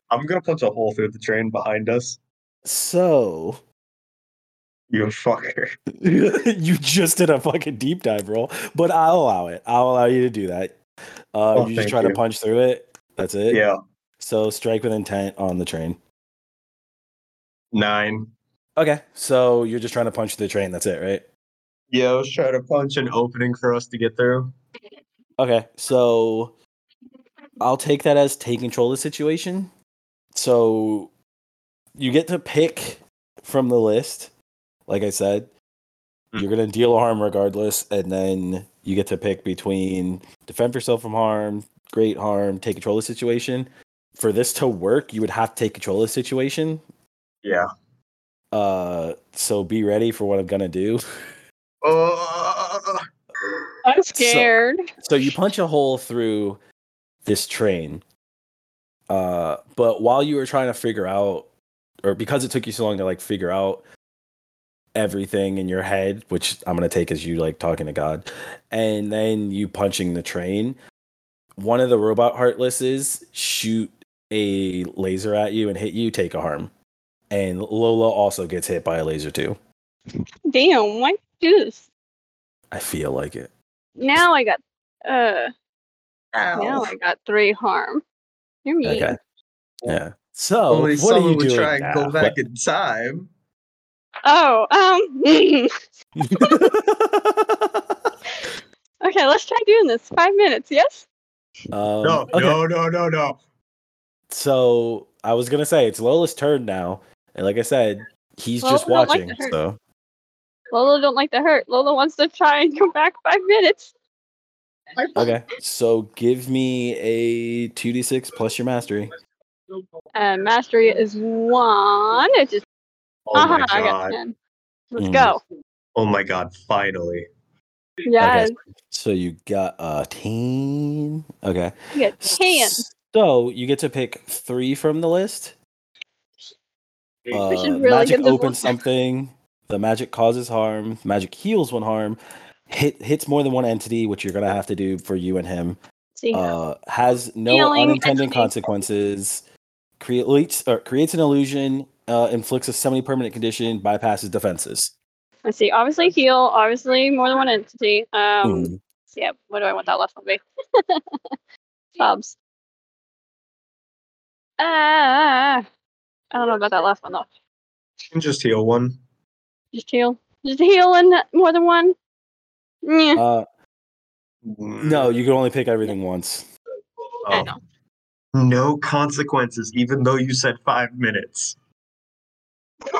I'm gonna punch a hole through the train behind us. So You fucker. you just did a fucking deep dive roll, but I'll allow it. I'll allow you to do that. Uh, Oh, you just try to punch through it. That's it. Yeah, So strike with intent on the train. Nine. Okay. So you're just trying to punch the train. That's it, right? Yeah, I was trying to punch an opening for us to get through. Okay. So I'll take that as take control of the situation. So you get to pick from the list. Like I said, Mm. you're gonna deal harm regardless, and then you get to pick between defend yourself from harm, great harm, take control of the situation. For this to work, you would have to take control of the situation. Yeah. Uh, so be ready for what I'm gonna do. Oh, I'm scared. So you punch a hole through this train. Uh, but while you were trying to figure out, or because it took you so long to like figure out everything in your head, which I'm gonna take as you like talking to God, and then you punching the train, one of the robot heartlesses shoot a laser at you and hit you, take a harm. And Lola also gets hit by a laser too. Damn, why do this? I feel like it. Now I got uh now. I got three harm. You're mean. Okay. Yeah. So Only what are someone you would doing try and now? go back in time. Oh, um okay, let's try doing this. Five minutes, yes? Um, No, okay. no, no, no, no. So I was gonna say it's Lola's turn now, and like I said, he's just Lola don't like watching. to so Lola don't like to hurt. Lola wants to try and come back five minutes. okay. So give me a two d six plus your mastery. And mastery is one. It just Oh uh-huh, my I got god. ten. Let's Mm. go. Oh my god, finally. Yes. So you got a ten. Okay. You get ten. So you get to pick three from the list. Uh, really magic opens something. The magic causes harm. Magic heals one harm. Hit hits more than one entity, which you're gonna have to do for you and him. See. uh, has no unintended entity. consequences, creates or creates an illusion, uh, inflicts a semi-permanent condition, bypasses defenses. Let's see. Obviously heal. Obviously more than one entity. Um. Mhm. so yeah. What do I want that last one to be? Subs. Ah. I don't know about that last one though. You can just heal one. Just heal. Just heal and more than one. Yeah. Uh, no, you can only pick everything once. I know. No consequences, even though you said five minutes.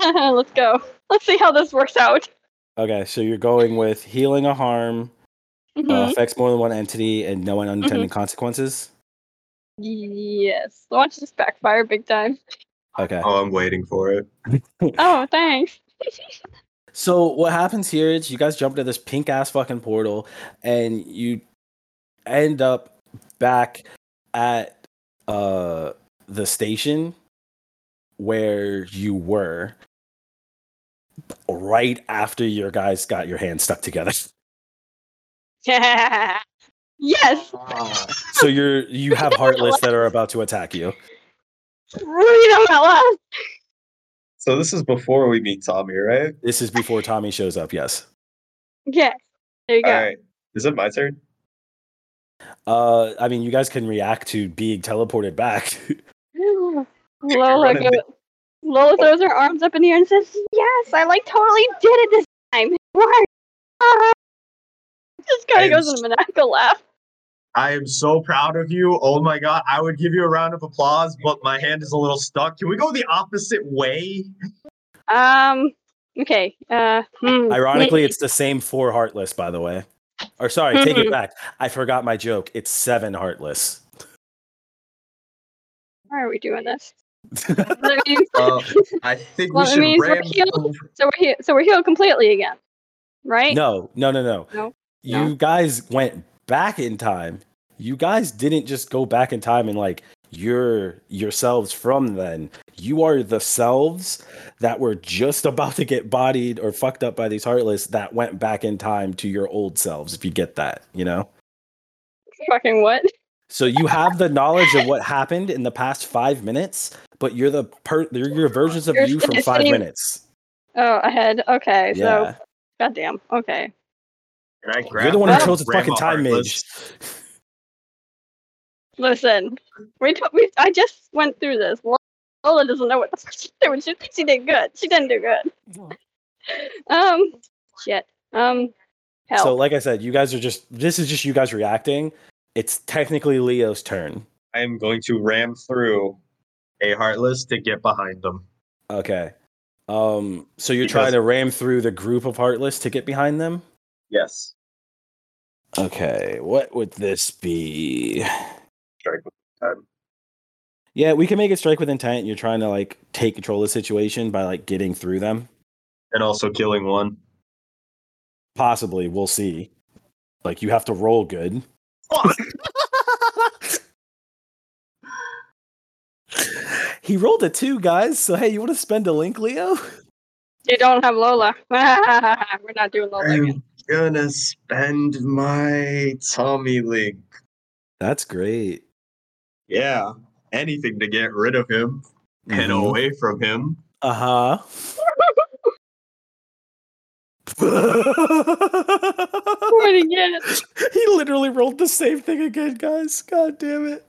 Let's go. Let's see how this works out. Okay, so you're going with healing a harm, uh, Mhm. affects more than one entity, and no unintended consequences. Yes. Watch this backfire big time. Okay. Oh, I'm waiting for it. Oh, thanks. So what happens here is you guys jump into this pink ass fucking portal and you end up back at uh the station where you were right after your guys got your hands stuck together. yes. So you're you have heartless that are about to attack you. read them out. So this is before we meet Tommy, right? This is before Tommy shows up. Yes. Okay, there you go. right. Is it my turn? Uh, I mean, you guys can react to being teleported back. Lola, running goes, Lola throws her arms up in the air and says, "Yes, I like totally did it this time. It worked." Ah. Just kind of am goes in a maniacal laugh. I am so proud of you. Oh my god, I would give you a round of applause, but my hand is a little stuck. Can we go the opposite way? Um. Okay. Uh. hmm. Ironically, it's the same four heartless, by the way. Or sorry, take it Mhm. back. I forgot my joke. It's seven heartless. Why are we doing this? Uh, I think Well, we it should means we're healed. So we're he- so we're healed completely again, right? no, no, no, no. No? You No? guys went back in time. You guys didn't just go back in time and like you're yourselves from then. You are the selves that were just about to get bodied or fucked up by these heartless that went back in time to your old selves, if you get that, you know? Fucking what? So you have the knowledge of what happened in the past five minutes, but you're the per you're your versions of You're you from five minutes. Oh, ahead. Okay. Yeah. So, goddamn. Okay. Can I grab You're the one who chose the fucking time Heartless? mage. Listen, we, t- we I just went through this. Lola doesn't know what the fuck she's doing. She thinks she did good. She didn't do good. Um, shit. Um, hell. So, like I said, you guys are just this is just you guys reacting. It's technically Leo's turn. I am going to ram through a heartless to get behind them. Okay. Um, so you're Because- trying to ram through the group of heartless to get behind them? Yes. Okay, what would this be? Strike with time. Yeah, we can make it strike with intent. You're trying to like take control of the situation by like getting through them. And also killing one. Possibly, we'll see. Like you have to roll good. he rolled a two, guys. So hey, you want to spend a link, Leo? you don't have Lola. We're not doing Lola um, again. Gonna spend my Tommy link. That's great. Yeah. Anything to get rid of him and Mhm. away from him. Uh huh. What again? he literally rolled the same thing again, guys. God damn it.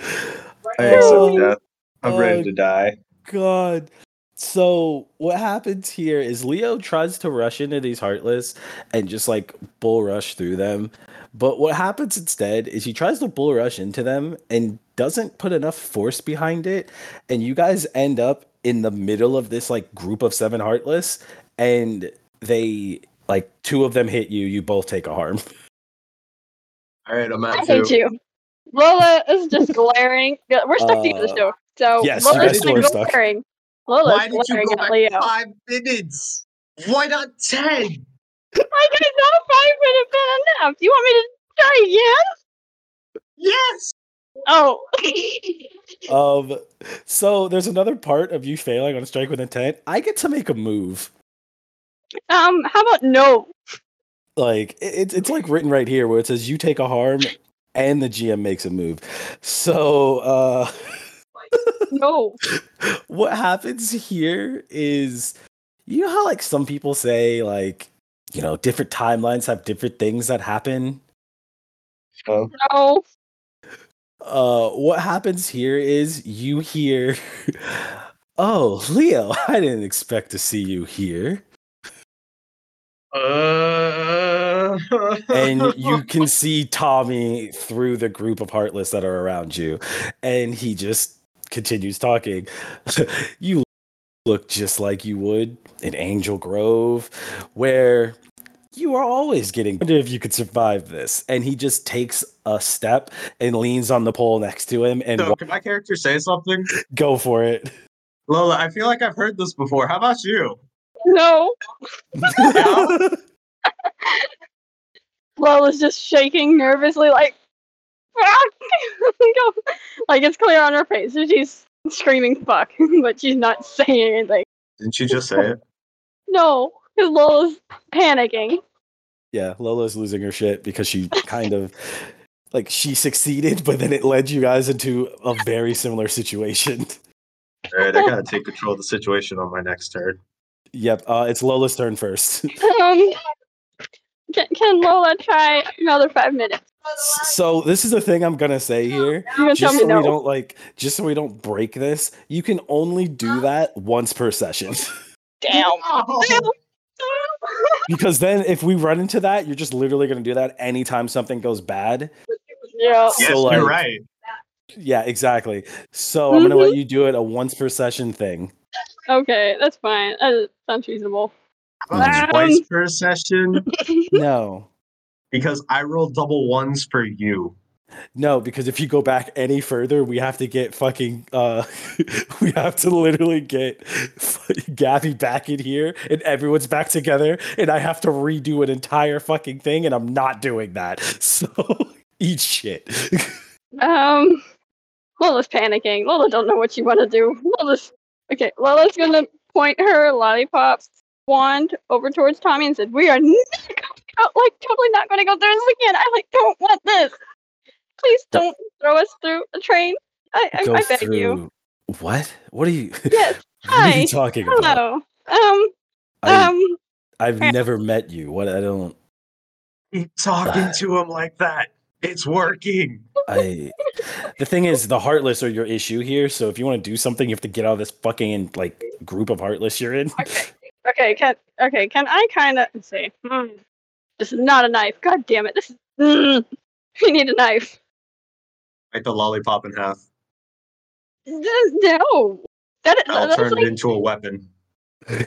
I accept Oh, death. I'm ready oh, to die. God. So what happens here is Leo tries to rush into these heartless and just like bull rush through them. But what happens instead is he tries to bull rush into them and doesn't put enough force behind it. And you guys end up in the middle of this like group of seven heartless, and they like two of them hit you, you both take a harm. All right, I'm out. I at hate two. you. Lola is just glaring. We're stuck together Uh, still. So yes, you Lola's guys just two are stuck. glaring. Lola's Why did you glaring go at back Leo. five minutes? Why not ten? I didn't five would have been enough. You want me to try again? Yes. Oh. Um so there's another part of you failing on a strike with intent. I get to make a move. um. How about no? like it's it's like written right here where it says you take a harm and the GM makes a move. So uh No. what happens here is you know how like some people say like you know different timelines have different things that happen. Oh, No. Uh what happens here is you hear Oh, Leo, I didn't expect to see you here. uh, and you can see Tommy through the group of heartless that are around you, and he just continues talking. you look just like you would in Angel Grove, where you are always getting. Wonder if you could survive this. And he just takes a step and leans on the pole next to him and So, wa- can my character say something? go for it. Lola, I feel like I've heard this before. How about you? No. Lola's just shaking nervously, like, "Fuck!" Like it's clear on her face. that She's screaming "fuck," but she's not saying anything. Didn't you just say it? No, because Lola's panicking. Yeah, Lola's losing her shit because she kind of like she succeeded, but then it led you guys into a very similar situation. All right, I gotta take control of the situation on my next turn. Yep. Uh, it's Lola's turn first. Um, can, can Lola try another five minutes? So this is the thing I'm gonna say here. Gonna Just so no? we don't like, just so we don't break this, you can only do that once per session. Damn. because then, if we run into that, you're just literally gonna do that anytime something goes bad. yeah. Yes, So, you're right. Yeah, exactly. So I'm gonna Mm-hmm. let you do it a once per session thing. Okay, that's fine. That sounds reasonable. How Um, Twice per session No. Because I roll double ones for you. No, because if you go back any further, we have to get fucking uh we have to literally get Gabby back in here and everyone's back together and I have to redo an entire fucking thing and I'm not doing that. So eat shit. Um, Lola's panicking. Lola don't know what she want to do. Lola's okay. Lola's gonna point her lollipop wand over towards Tommy and said, "We are not go- like totally not going to go through this again. I like don't want this. Please Don't- don't throw us through a train. I I, I beg you. What? What are you Yes. what are Hi. you talking about? Hello. Um. I, um. I've never met you. What I don't Keep talking to him like that. It's working. I the thing is the heartless are your issue here. So if you want to do something, you have to get out of this fucking like group of heartless you're in. Okay. Okay can okay. Can I kind of see? Hmm, this is not a knife. God damn it. This is. Mm, we need a knife. Bite the lollipop in half. No. That is, I'll that's turn like, it into a weapon.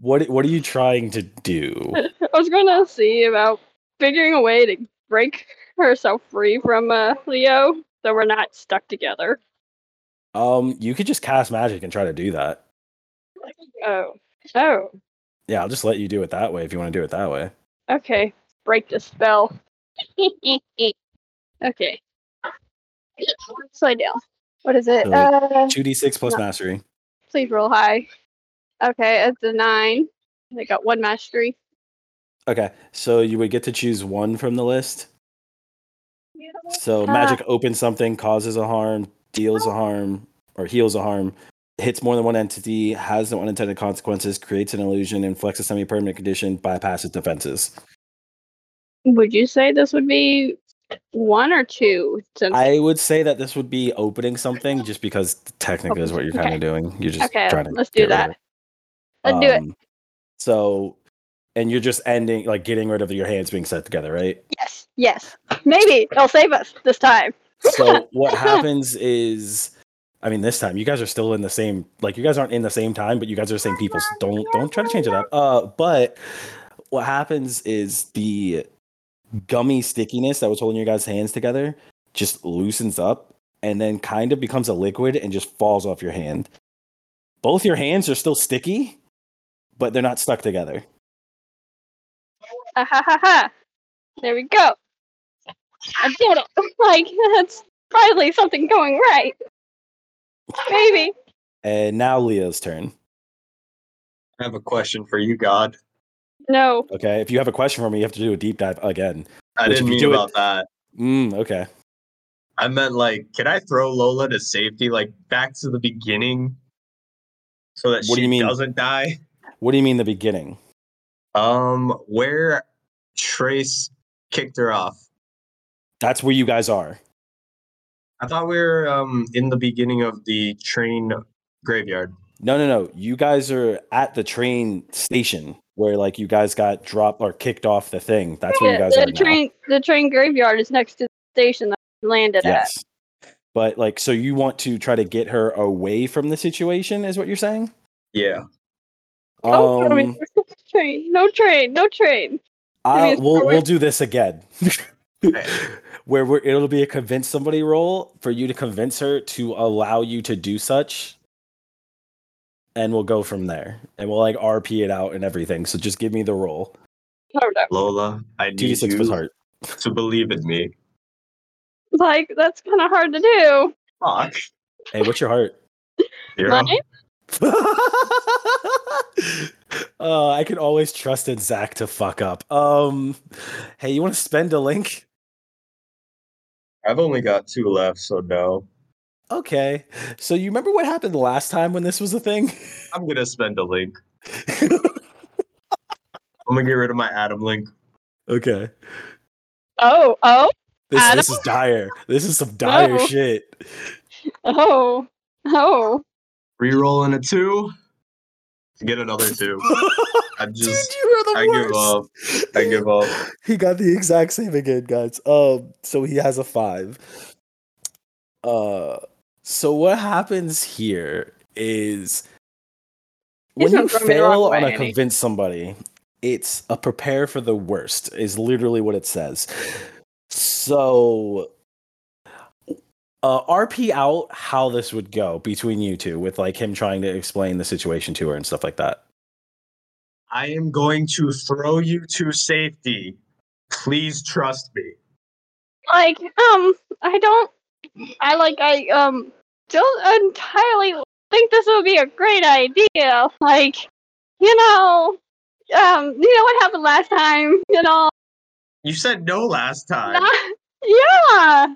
What what are you trying to do? I was gonna see about figuring a way to break herself free from uh, Leo, so we're not stuck together. Um, you could just cast magic and try to do that. Oh. Oh. Yeah, I'll just let you do it that way if you want to do it that way. Okay. Break the spell. okay. Slide down. What is it? So, Uh, Two D six plus No. mastery. please roll high. Okay, it's a nine. I got one mastery. Okay, so you would get to choose one from the list. So magic opens something, causes a harm, deals a harm, or heals a harm, hits more than one entity, has no unintended consequences, creates an illusion, inflicts a semi-permanent condition, bypasses defenses. Would you say this would be one or two? I would say that this would be opening something, just because technically is what you're kind of doing. You're just Okay, trying to let's do that. Let's do it. Um, So, and you're just ending, like getting rid of your hands being set together, right? Yes, yes. Maybe it'll save us this time. So what happens is, I mean, this time you guys are still in the same, like you guys aren't in the same time, but you guys are the same people. So don't don't try to change it up. Uh, but what happens is the gummy stickiness that was holding your guys' hands together just loosens up and then kind of becomes a liquid and just falls off your hand. Both your hands are still sticky, but they're not stuck together. Ah, ha ha ha. There we go. I did it. Like that's finally something going right. Maybe. And now Leo's turn. I have a question for you, God. No. Okay, if you have a question for me, you have to do a deep dive again. I didn't mean do it- about that. Mm, okay. I meant like, can I throw Lola to safety, like back to the beginning, so that What do she you mean? doesn't die? What do you mean the beginning? Um, where Trace kicked her off. That's where you guys are. I thought we were um in the beginning of the train graveyard. No, no, no. You guys are at the train station where like you guys got dropped or kicked off the thing. That's where you Yeah, guys are the now. train the train graveyard is next to the station that we landed at. Yes. But like so you want to try to get her away from the situation is what you're saying? Yeah. Oh, I Um train. No train. No train. I, it's we'll we'll do this again. where we're, it'll be a convince somebody role for you to convince her to allow you to do such and we'll go from there and we'll like rp it out and everything so just give me the roll Oh. Lola, I need 2d6 you plus heart to believe in me. Like that's kind of hard to do. Fuck. hey what's your heart Zero. Mine? uh, I can always trust in Zach to fuck up. Um, hey, you want to spend a link? I've only got two left, so no. Okay. So you remember what happened the last time when this was a thing? I'm gonna spend a link. I'm gonna get rid of my Adam link. okay. Oh, oh, This Adam? this is dire. This is some dire No. shit. oh, oh. Rerolling a two. to Get another two. I Dude, you are the I give up. I give up. He got the exact same again, guys. Um, so he has a five. Uh, so what happens here is when you not throwing me the wrong fail on a convince somebody, it's a prepare for the worst is literally what it says. So uh RP out how this would go between you two with like him trying to explain the situation to her and stuff like that. I am going to throw you to safety. Please trust me. Like, um, I don't, I like, I, um, don't entirely think this would be a great idea. Like, you know, um, you know what happened last time, you know? You said no last time. Not, yeah.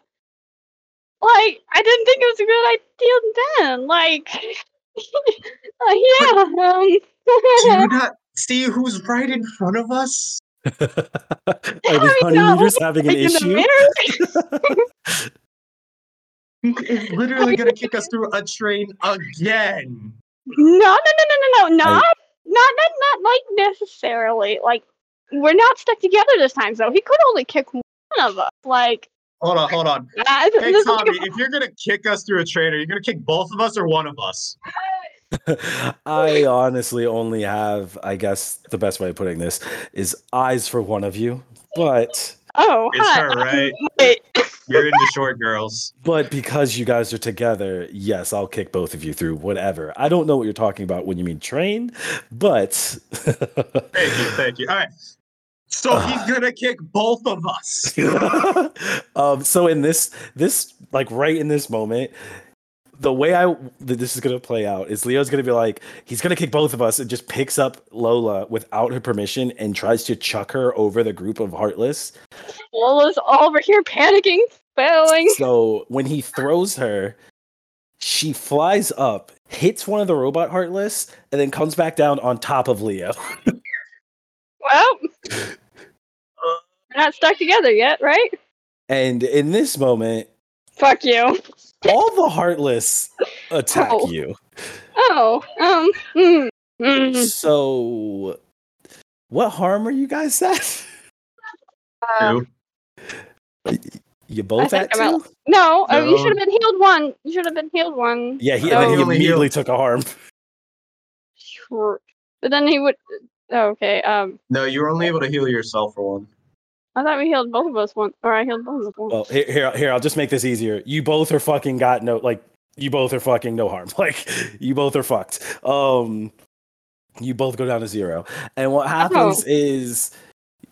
Like, I didn't think it was a good idea then. Like, uh, yeah. Um, Do you not see who's right in front of us? Are the I honey know, having an like issue? mirror. It's literally gonna kick us through a train again. No, no, no, no, no, no, not, not, not, not like necessarily. Like, we're not stuck together this time, though. He could only kick one of us. Like, Hold on, hold on. uh, Hey this is like Tommy, a- if you're gonna kick us through a train, are you gonna kick both of us or one of us? I honestly only have, I guess the best way of putting this is eyes for one of you, but oh, It's hi, her, right? Wait, You're into short girls. but because you guys are together, yes, I'll kick both of you through whatever. I don't know what you're talking about when you mean train, but Thank you, thank you. All right. So he's gonna kick both of us. um, so in this this like right in this moment the way i that this is going to play out is leo's going to be like he's going to kick both of us and just picks up lola without her permission and tries to chuck her over the group of heartless Lola's all over here panicking, failing. so when he throws her she flies up hits one of the robot heartless and then comes back down on top of leo Well, we're not stuck together yet, right? and in this moment Fuck you. All the heartless attack Oh. you Oh, um, mm, mm, So, what harm are you guys at? uh, You both think at two? out. no, uh, you should have been healed one. You should have been healed one. Yeah, he, Oh. and then he He immediately healed- took a harm. Sure. But then he would. Oh, okay. Um, No, you were only able to heal yourself for one. I thought we healed both of us once, or I healed both of us one. Well, here, here, here, I'll just make this easier. You both are fucking got no, like, you both are fucking no harm. Like, you both are fucked. Um, you both go down to zero. And what happens is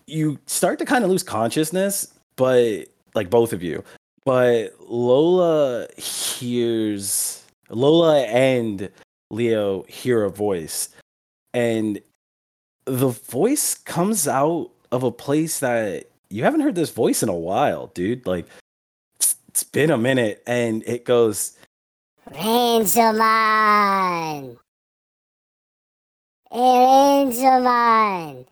you start to kind of lose consciousness, but like both of you. But Lola hears Lola and Leo hear a voice, and the voice comes out of a place that you haven't heard this voice in a while, dude. Like it's, it's been a minute, and it goes, Rangelman! Hey, Rangelman!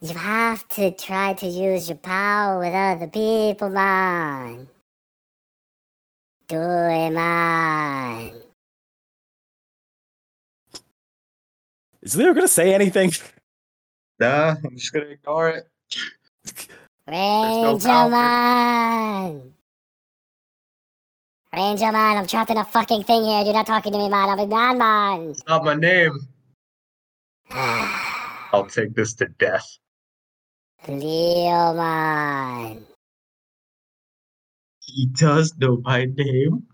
You have to try to use your power with other people, man. Do it, man. "Is Leo gonna say anything?" Nah, I'm just gonna ignore it. No power. Rangelman! Rangelman, I'm trapped in a fucking thing here. You're not talking to me, man. I'm a man, man. It's not my name. I'll take this to death. Leo, man. He does know my name.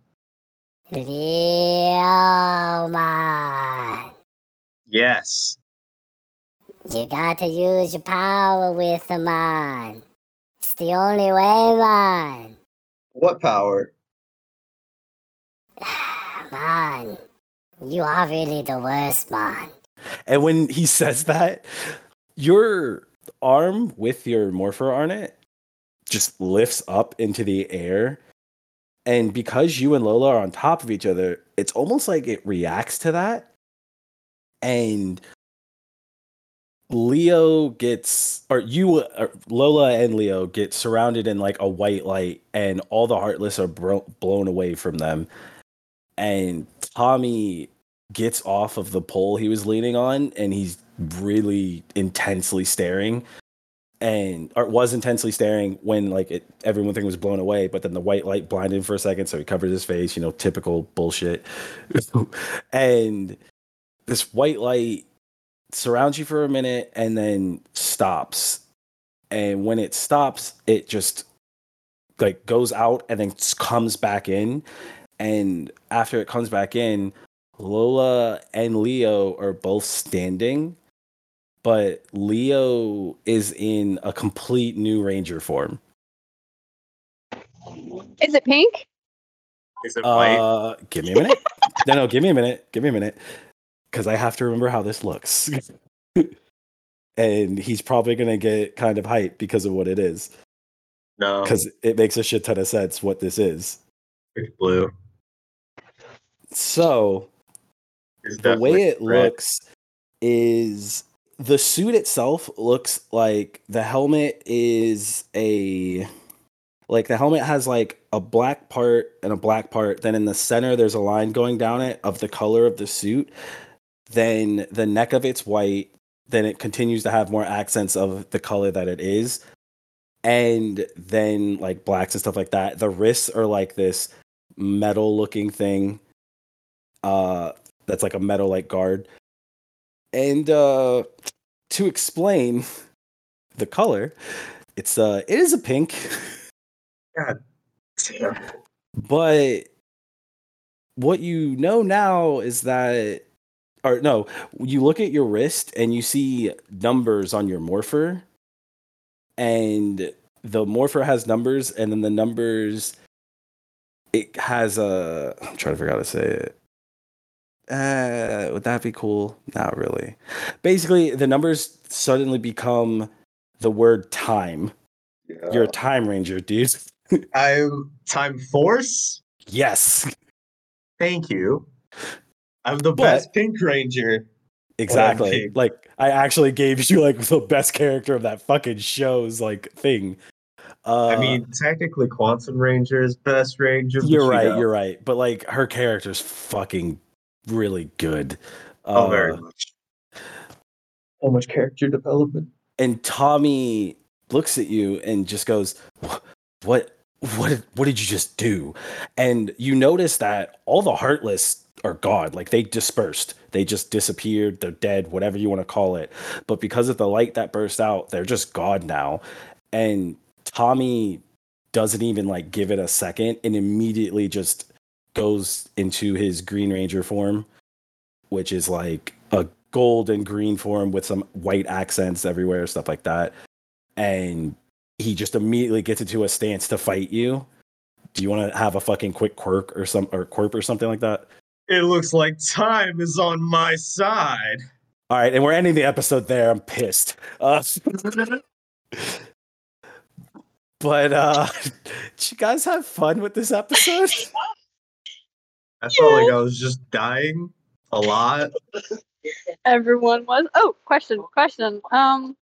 Leo, man. Yes. You got to use your power with the mind. It's the only way, man. What power? Man, you are really the worst, man. And when he says that, your arm with your morpher on it just lifts up into the air And because you and Lola are on top of each other, it's almost like it reacts to that. And Leo gets, or you, uh, or Lola and Leo get surrounded in like a white light, and all the Heartless are bro- blown away from them. And Tommy gets off of the pole he was leaning on, and he's really intensely staring and or was intensely staring when like it everyone thing was blown away but then the white light blinded him for a second so he covered his face you know typical bullshit and this white light surrounds you for a minute and then stops and when it stops it just like goes out and then comes back in and after it comes back in lola and leo are both standing but Leo is in a complete new ranger form. Is it pink? Is it white? Uh, give me a minute. no, no, give me a minute. Give me a minute, because I have to remember how this looks. and he's probably gonna get kind of hyped because of what it is, no, because it makes a shit ton of sense what this is. it's blue. So It's the way it red. looks is the suit itself looks like the helmet is a like the helmet has like a black part and a black part then in the center there's a line going down it of the color of the suit then the neck of it's white then it continues to have more accents of the color that it is. And then like blacks and stuff like that. The wrists are like this metal looking thing uh that's like a metal like guard. And uh to explain the color it's uh it is a pink. Damn. but what you know now is that or no you look at your wrist and you see numbers on your morpher and the morpher has numbers and then the numbers it has a i'm trying to figure out how to say it uh would that be cool not really basically the numbers suddenly become the word time Yeah. you're a time ranger dude I'm time force. yes Thank you. I'm the But- best pink ranger. Exactly. Like I actually gave you like the best character of that fucking show's like thing. Uh, I mean, technically, Quantum Ranger is best ranger. you're you right. know. You're right. But like her character's fucking really good. Oh, Uh, very much. So much character development. and Tommy looks at you and just goes, "What? What? What did you just do?" And you notice that all the heartless are gone. Like they dispersed. They just disappeared. They're dead. Whatever you want to call it. But because of the light that burst out, they're just gone now. And Tommy doesn't even like give it a second and immediately just goes into his Green Ranger form, which is like a gold and green form with some white accents everywhere, stuff like that. And he just immediately gets into a stance to fight you. Do you want to have a fucking quick quirk or some or quirp or something like that? It looks like time is on my side. All right, and we're ending the episode there. I'm pissed. Uh, but uh did you guys have fun with this episode? I felt like I was just dying a lot. Everyone was. Oh, question, question. Um,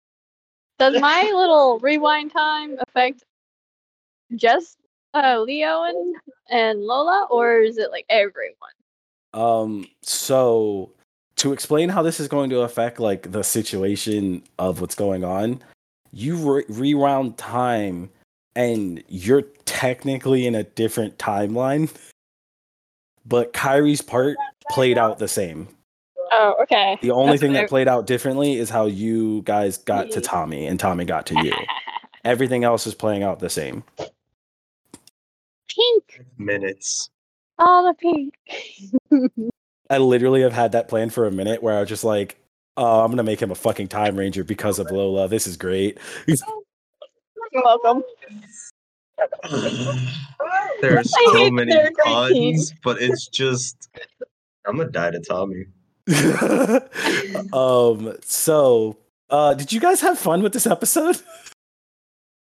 does my little rewind time affect just uh Leo and and Lola, or is it like everyone? Um, so to explain how this is going to affect like the situation of what's going on, you re- rewound time and you're technically in a different timeline, but Kyrie's part played out the same. Oh, okay. The only That's thing what I- that played out differently is how you guys got to Tommy and Tommy got to you. Everything else is playing out the same. Pink. Minutes. All the pink. I literally have had that plan for a minute where I was just like, oh, I'm gonna make him a fucking time ranger because of Lola. This is great. You're welcome. There's so many their puns, but it's just. I'm gonna die to Tommy. um, so uh did you guys have fun with this episode?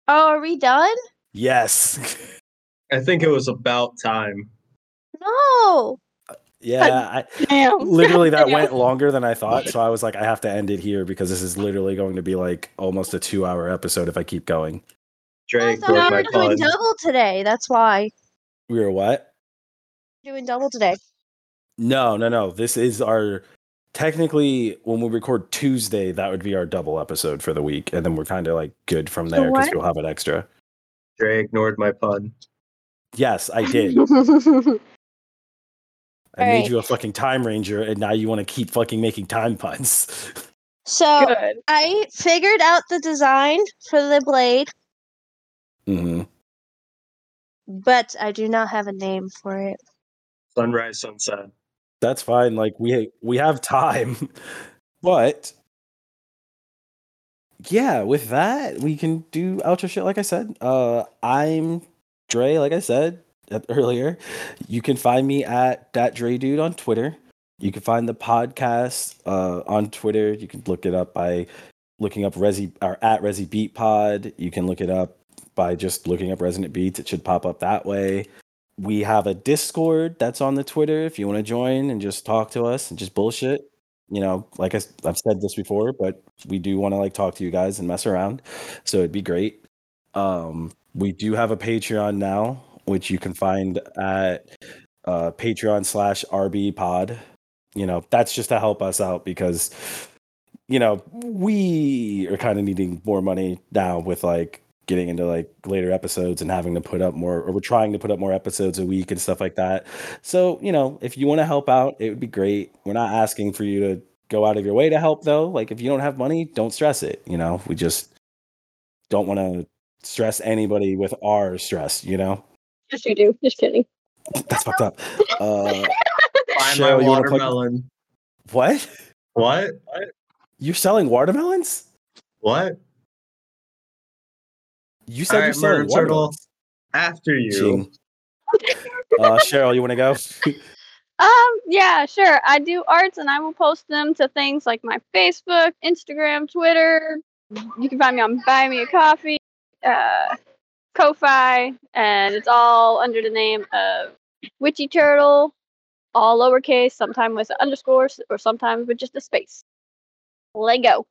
Oh, are we done? yes. I think it was about time. No. Uh, yeah, I, literally that went longer than I thought. So I was like, I have to end it here because this is literally going to be like almost a two-hour episode if I keep going. I Drake thought broke we my were doing pun. double today. That's why. We were what? Doing double today. No, no, no. This is our technically when we record Tuesday, that would be our double episode for the week, and then we're kind of like good from there because we'll have an extra. Drake ignored my pun. Yes, I did. I made Alright. you a fucking time ranger, and now you want to keep fucking making time puns. So Good. I figured out the design for the blade, hmm but I do not have a name for it. Sunrise, sunset. That's fine. Like we we have time, but yeah, with that we can do outro shit. Like I said, uh, I'm Dre. Like I said earlier, you can find me at that Dre dude on Twitter. You can find the podcast uh, on Twitter. You can look it up by looking up Resi or at Resi Beat Pod. You can look it up by just looking up Resonant Beats. It should pop up that way we have a discord that's on the twitter if you want to join and just talk to us and just bullshit you know like I, have said this before but we do want to like talk to you guys and mess around so it'd be great um we do have a patreon now which you can find at uh patreon slash rb pod. You know that's just to help us out because you know we are kind of needing more money now with like getting into like later episodes and having to put up more or we're trying to put up more episodes a week and stuff like that. So you know if you want to help out it would be great. We're not asking for you to go out of your way to help though. Like if you don't have money don't stress it you know? We just don't want to stress anybody with our stress you know Yes, you do. Just kidding. that's fucked up uh Buy Cheryl, my you wanna plug- watermelon. what What? What? you're selling watermelons What? you said you're selling Murder Turtle. watermelons After you. Ching. uh cheryl you want to go Um, yeah, sure. I do arts and I will post them to things like my Facebook, Instagram, Twitter. You can find me on Buy Me a Coffee, uh, Ko-Fi, and it's all under the name of Witchy Turtle, all lowercase, sometimes with underscores or sometimes with just a space. Lego.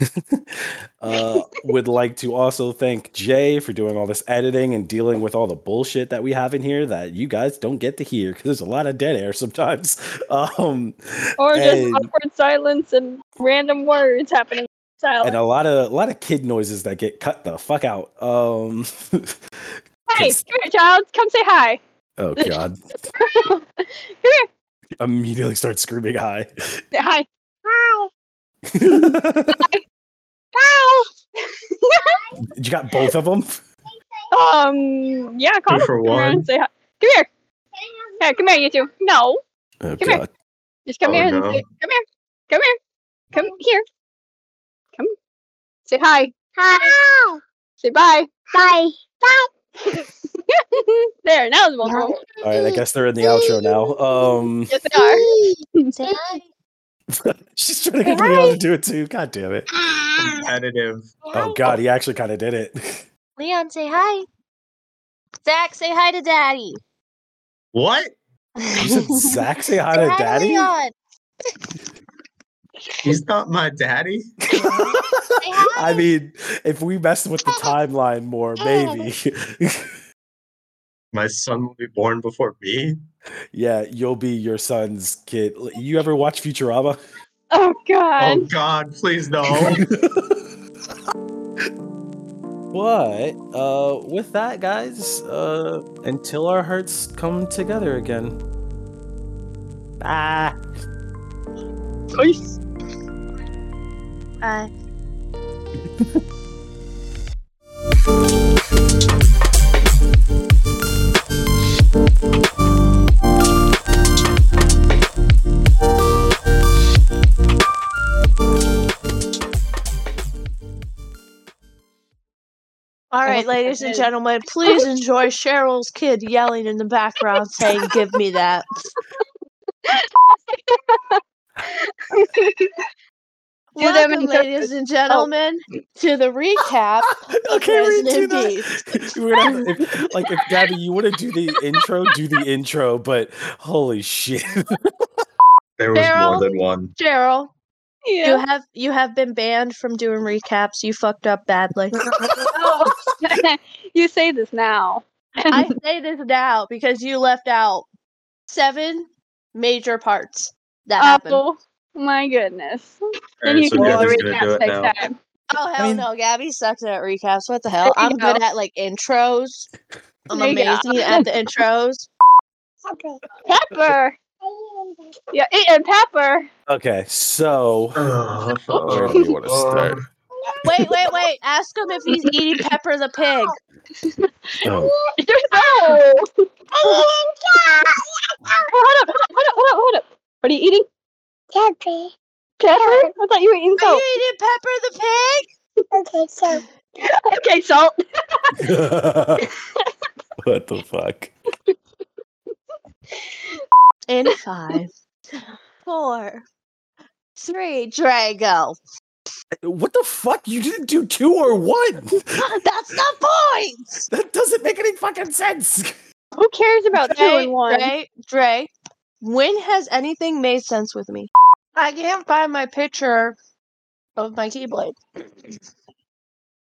uh, would like to also thank Jay for doing all this editing and dealing with all the bullshit that we have in here that you guys don't get to hear because there's a lot of dead air sometimes. Um, Or just And- awkward silence and random words happening. Silence. and a lot of a lot of kid noises that get cut the fuck out. Um, Hey, 'cause- come here, child. Come say hi. oh god, come here. immediately start screaming hi. Say hi. Hi. you got both of them. Um, yeah, Connor, for come here and one. say hi. Come here. Hey, come here, you two. No, Oh Come here. god, just come Oh, here and no. say, come here, come here, come here, come. Say hi. Hi. Say bye. Bye. Bye. there, now it's both of them. all right. I guess they're in the outro now. Um, Yes, they are. Say hi. she's trying to get me else to do it too. God damn it. Competitive. Oh god, he actually kind of did it. Leon, say hi. Zach, say hi to Daddy. What? You said Zach say hi to daddy? Leon. He's not my daddy. I mean, if we mess with the timeline more, maybe. My son will be born before me. yeah, you'll be your son's kid. You ever watch Futurama? Oh God! Oh God. God, please no. But uh with that guys, uh until our hearts come together again. Ah. Peace. Bye. All right, ladies and gentlemen, please enjoy Cheryl's kid yelling in the background saying, Give me that. Do them Welcome, ladies and oh. gentlemen, to the recap. of Okay, we do that. We're gonna if, like if Gabby, you want to do the intro, do the intro. But holy shit, There was Daryl? more than one. Cheryl, you have you have been banned from doing recaps. You fucked up badly. Oh. you say this now. I say this now because you left out seven major parts that happened. Oh my goodness. Then Alright, you so can do the Gabby's do recaps it next time. Oh hell mean- no, Gabby sucks at recaps. What the hell? I'm good go. at like intros. I'm There amazing at the intros. Pepper. Pepper. Yeah, eating pepper. okay, so uh-huh. where do you want to start? Wait, wait, wait. Ask him if he's eating Pepper the pig. Oh, no. Oh hold up, hold up, hold up, hold up. What are you eating? Pepper. Pepper? I thought you were eating salt. Are you eating Pepper the pig? Okay, so Okay, salt. what the fuck? In five, four, three, Drago. What the fuck? You didn't do two or one. That's the point. That doesn't make any fucking sense. Who cares about two and one? Dre, Dre, when has anything made sense with me? I can't find my picture of my keyblade.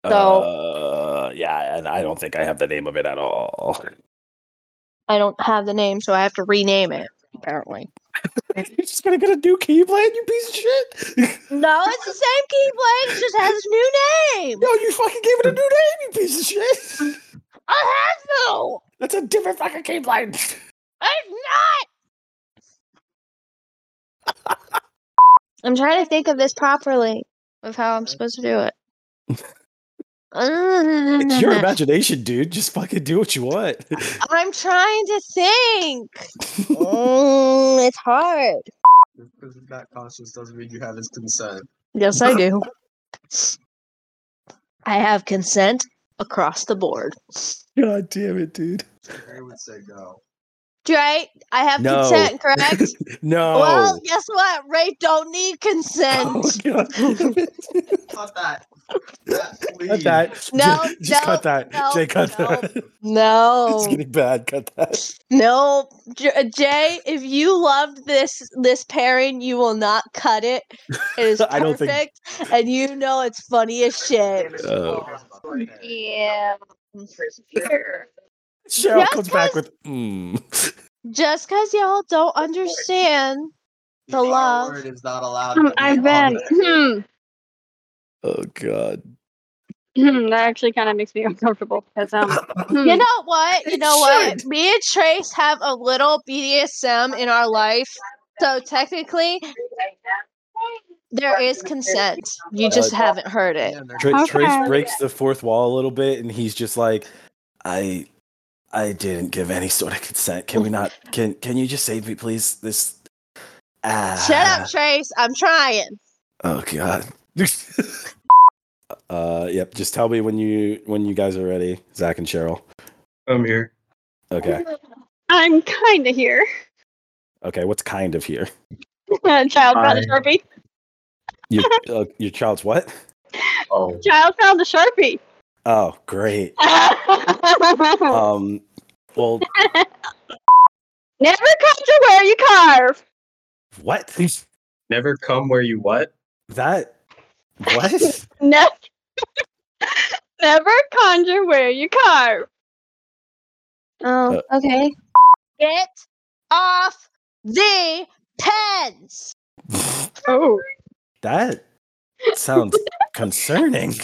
So- uh, yeah, and I don't think I have the name of it at all. I don't have the name, so I have to rename it. Apparently, You're just gonna get a new keyblade, you piece of shit. no, it's the same keyblade. It just has a new name. no, you fucking gave it a new name, you piece of shit. I have to. That's a different fucking keyblade. It's not. I'm trying to think of this properly, of how I'm supposed to do it. It's your imagination, dude. Just fucking do what you want. I'm trying to think. Mm, it's hard. Because he's not conscious doesn't mean you have his consent. Yes, I do. I have consent across the board. God damn it, dude. I would say go. Dre, I have No. consent, correct? No. Well, guess what? Ray don't need oh, consent. God. Cut that. That, please. cut that. No, J- just no, cut that. no, Jay, cut no. that. No. it's getting bad. Cut that. no, J- Jay. If you loved this this pairing, you will not cut it. It is I don't think- perfect, and you know it's funny as shit. Uh, Yeah. Here. Cheryl Just comes back 'cause- with. Mm. Just because y'all don't understand the R love. word is not allowed. Um, I've on been. Hmm. Oh God. Hmm, that actually kind of makes me uncomfortable because um. You know what? You know what? Me and Trace have a little BDSM in our life. So technically, there is consent. You just Uh, haven't heard it. Yeah, Tra- Okay. Trace breaks the fourth wall a little bit, and he's just like, "I, I didn't give any sort of consent. Can we not? Can Can you just save me, please? This." Ah. Shut up, Trace. I'm trying. Oh God. uh, yep. Just tell me when you when you guys are ready, Zach and Cheryl. I'm here. Okay. I'm kind of here. Okay. What's kind of here? Child found a sharpie. You, uh, your child's what? Oh. Child found a sharpie. Oh, great. Um. Well, Never conjure where you carve. what? Never come where you what? That. What? Never. Never conjure where you carve. Oh, okay. Get off the pens. Oh. That sounds concerning.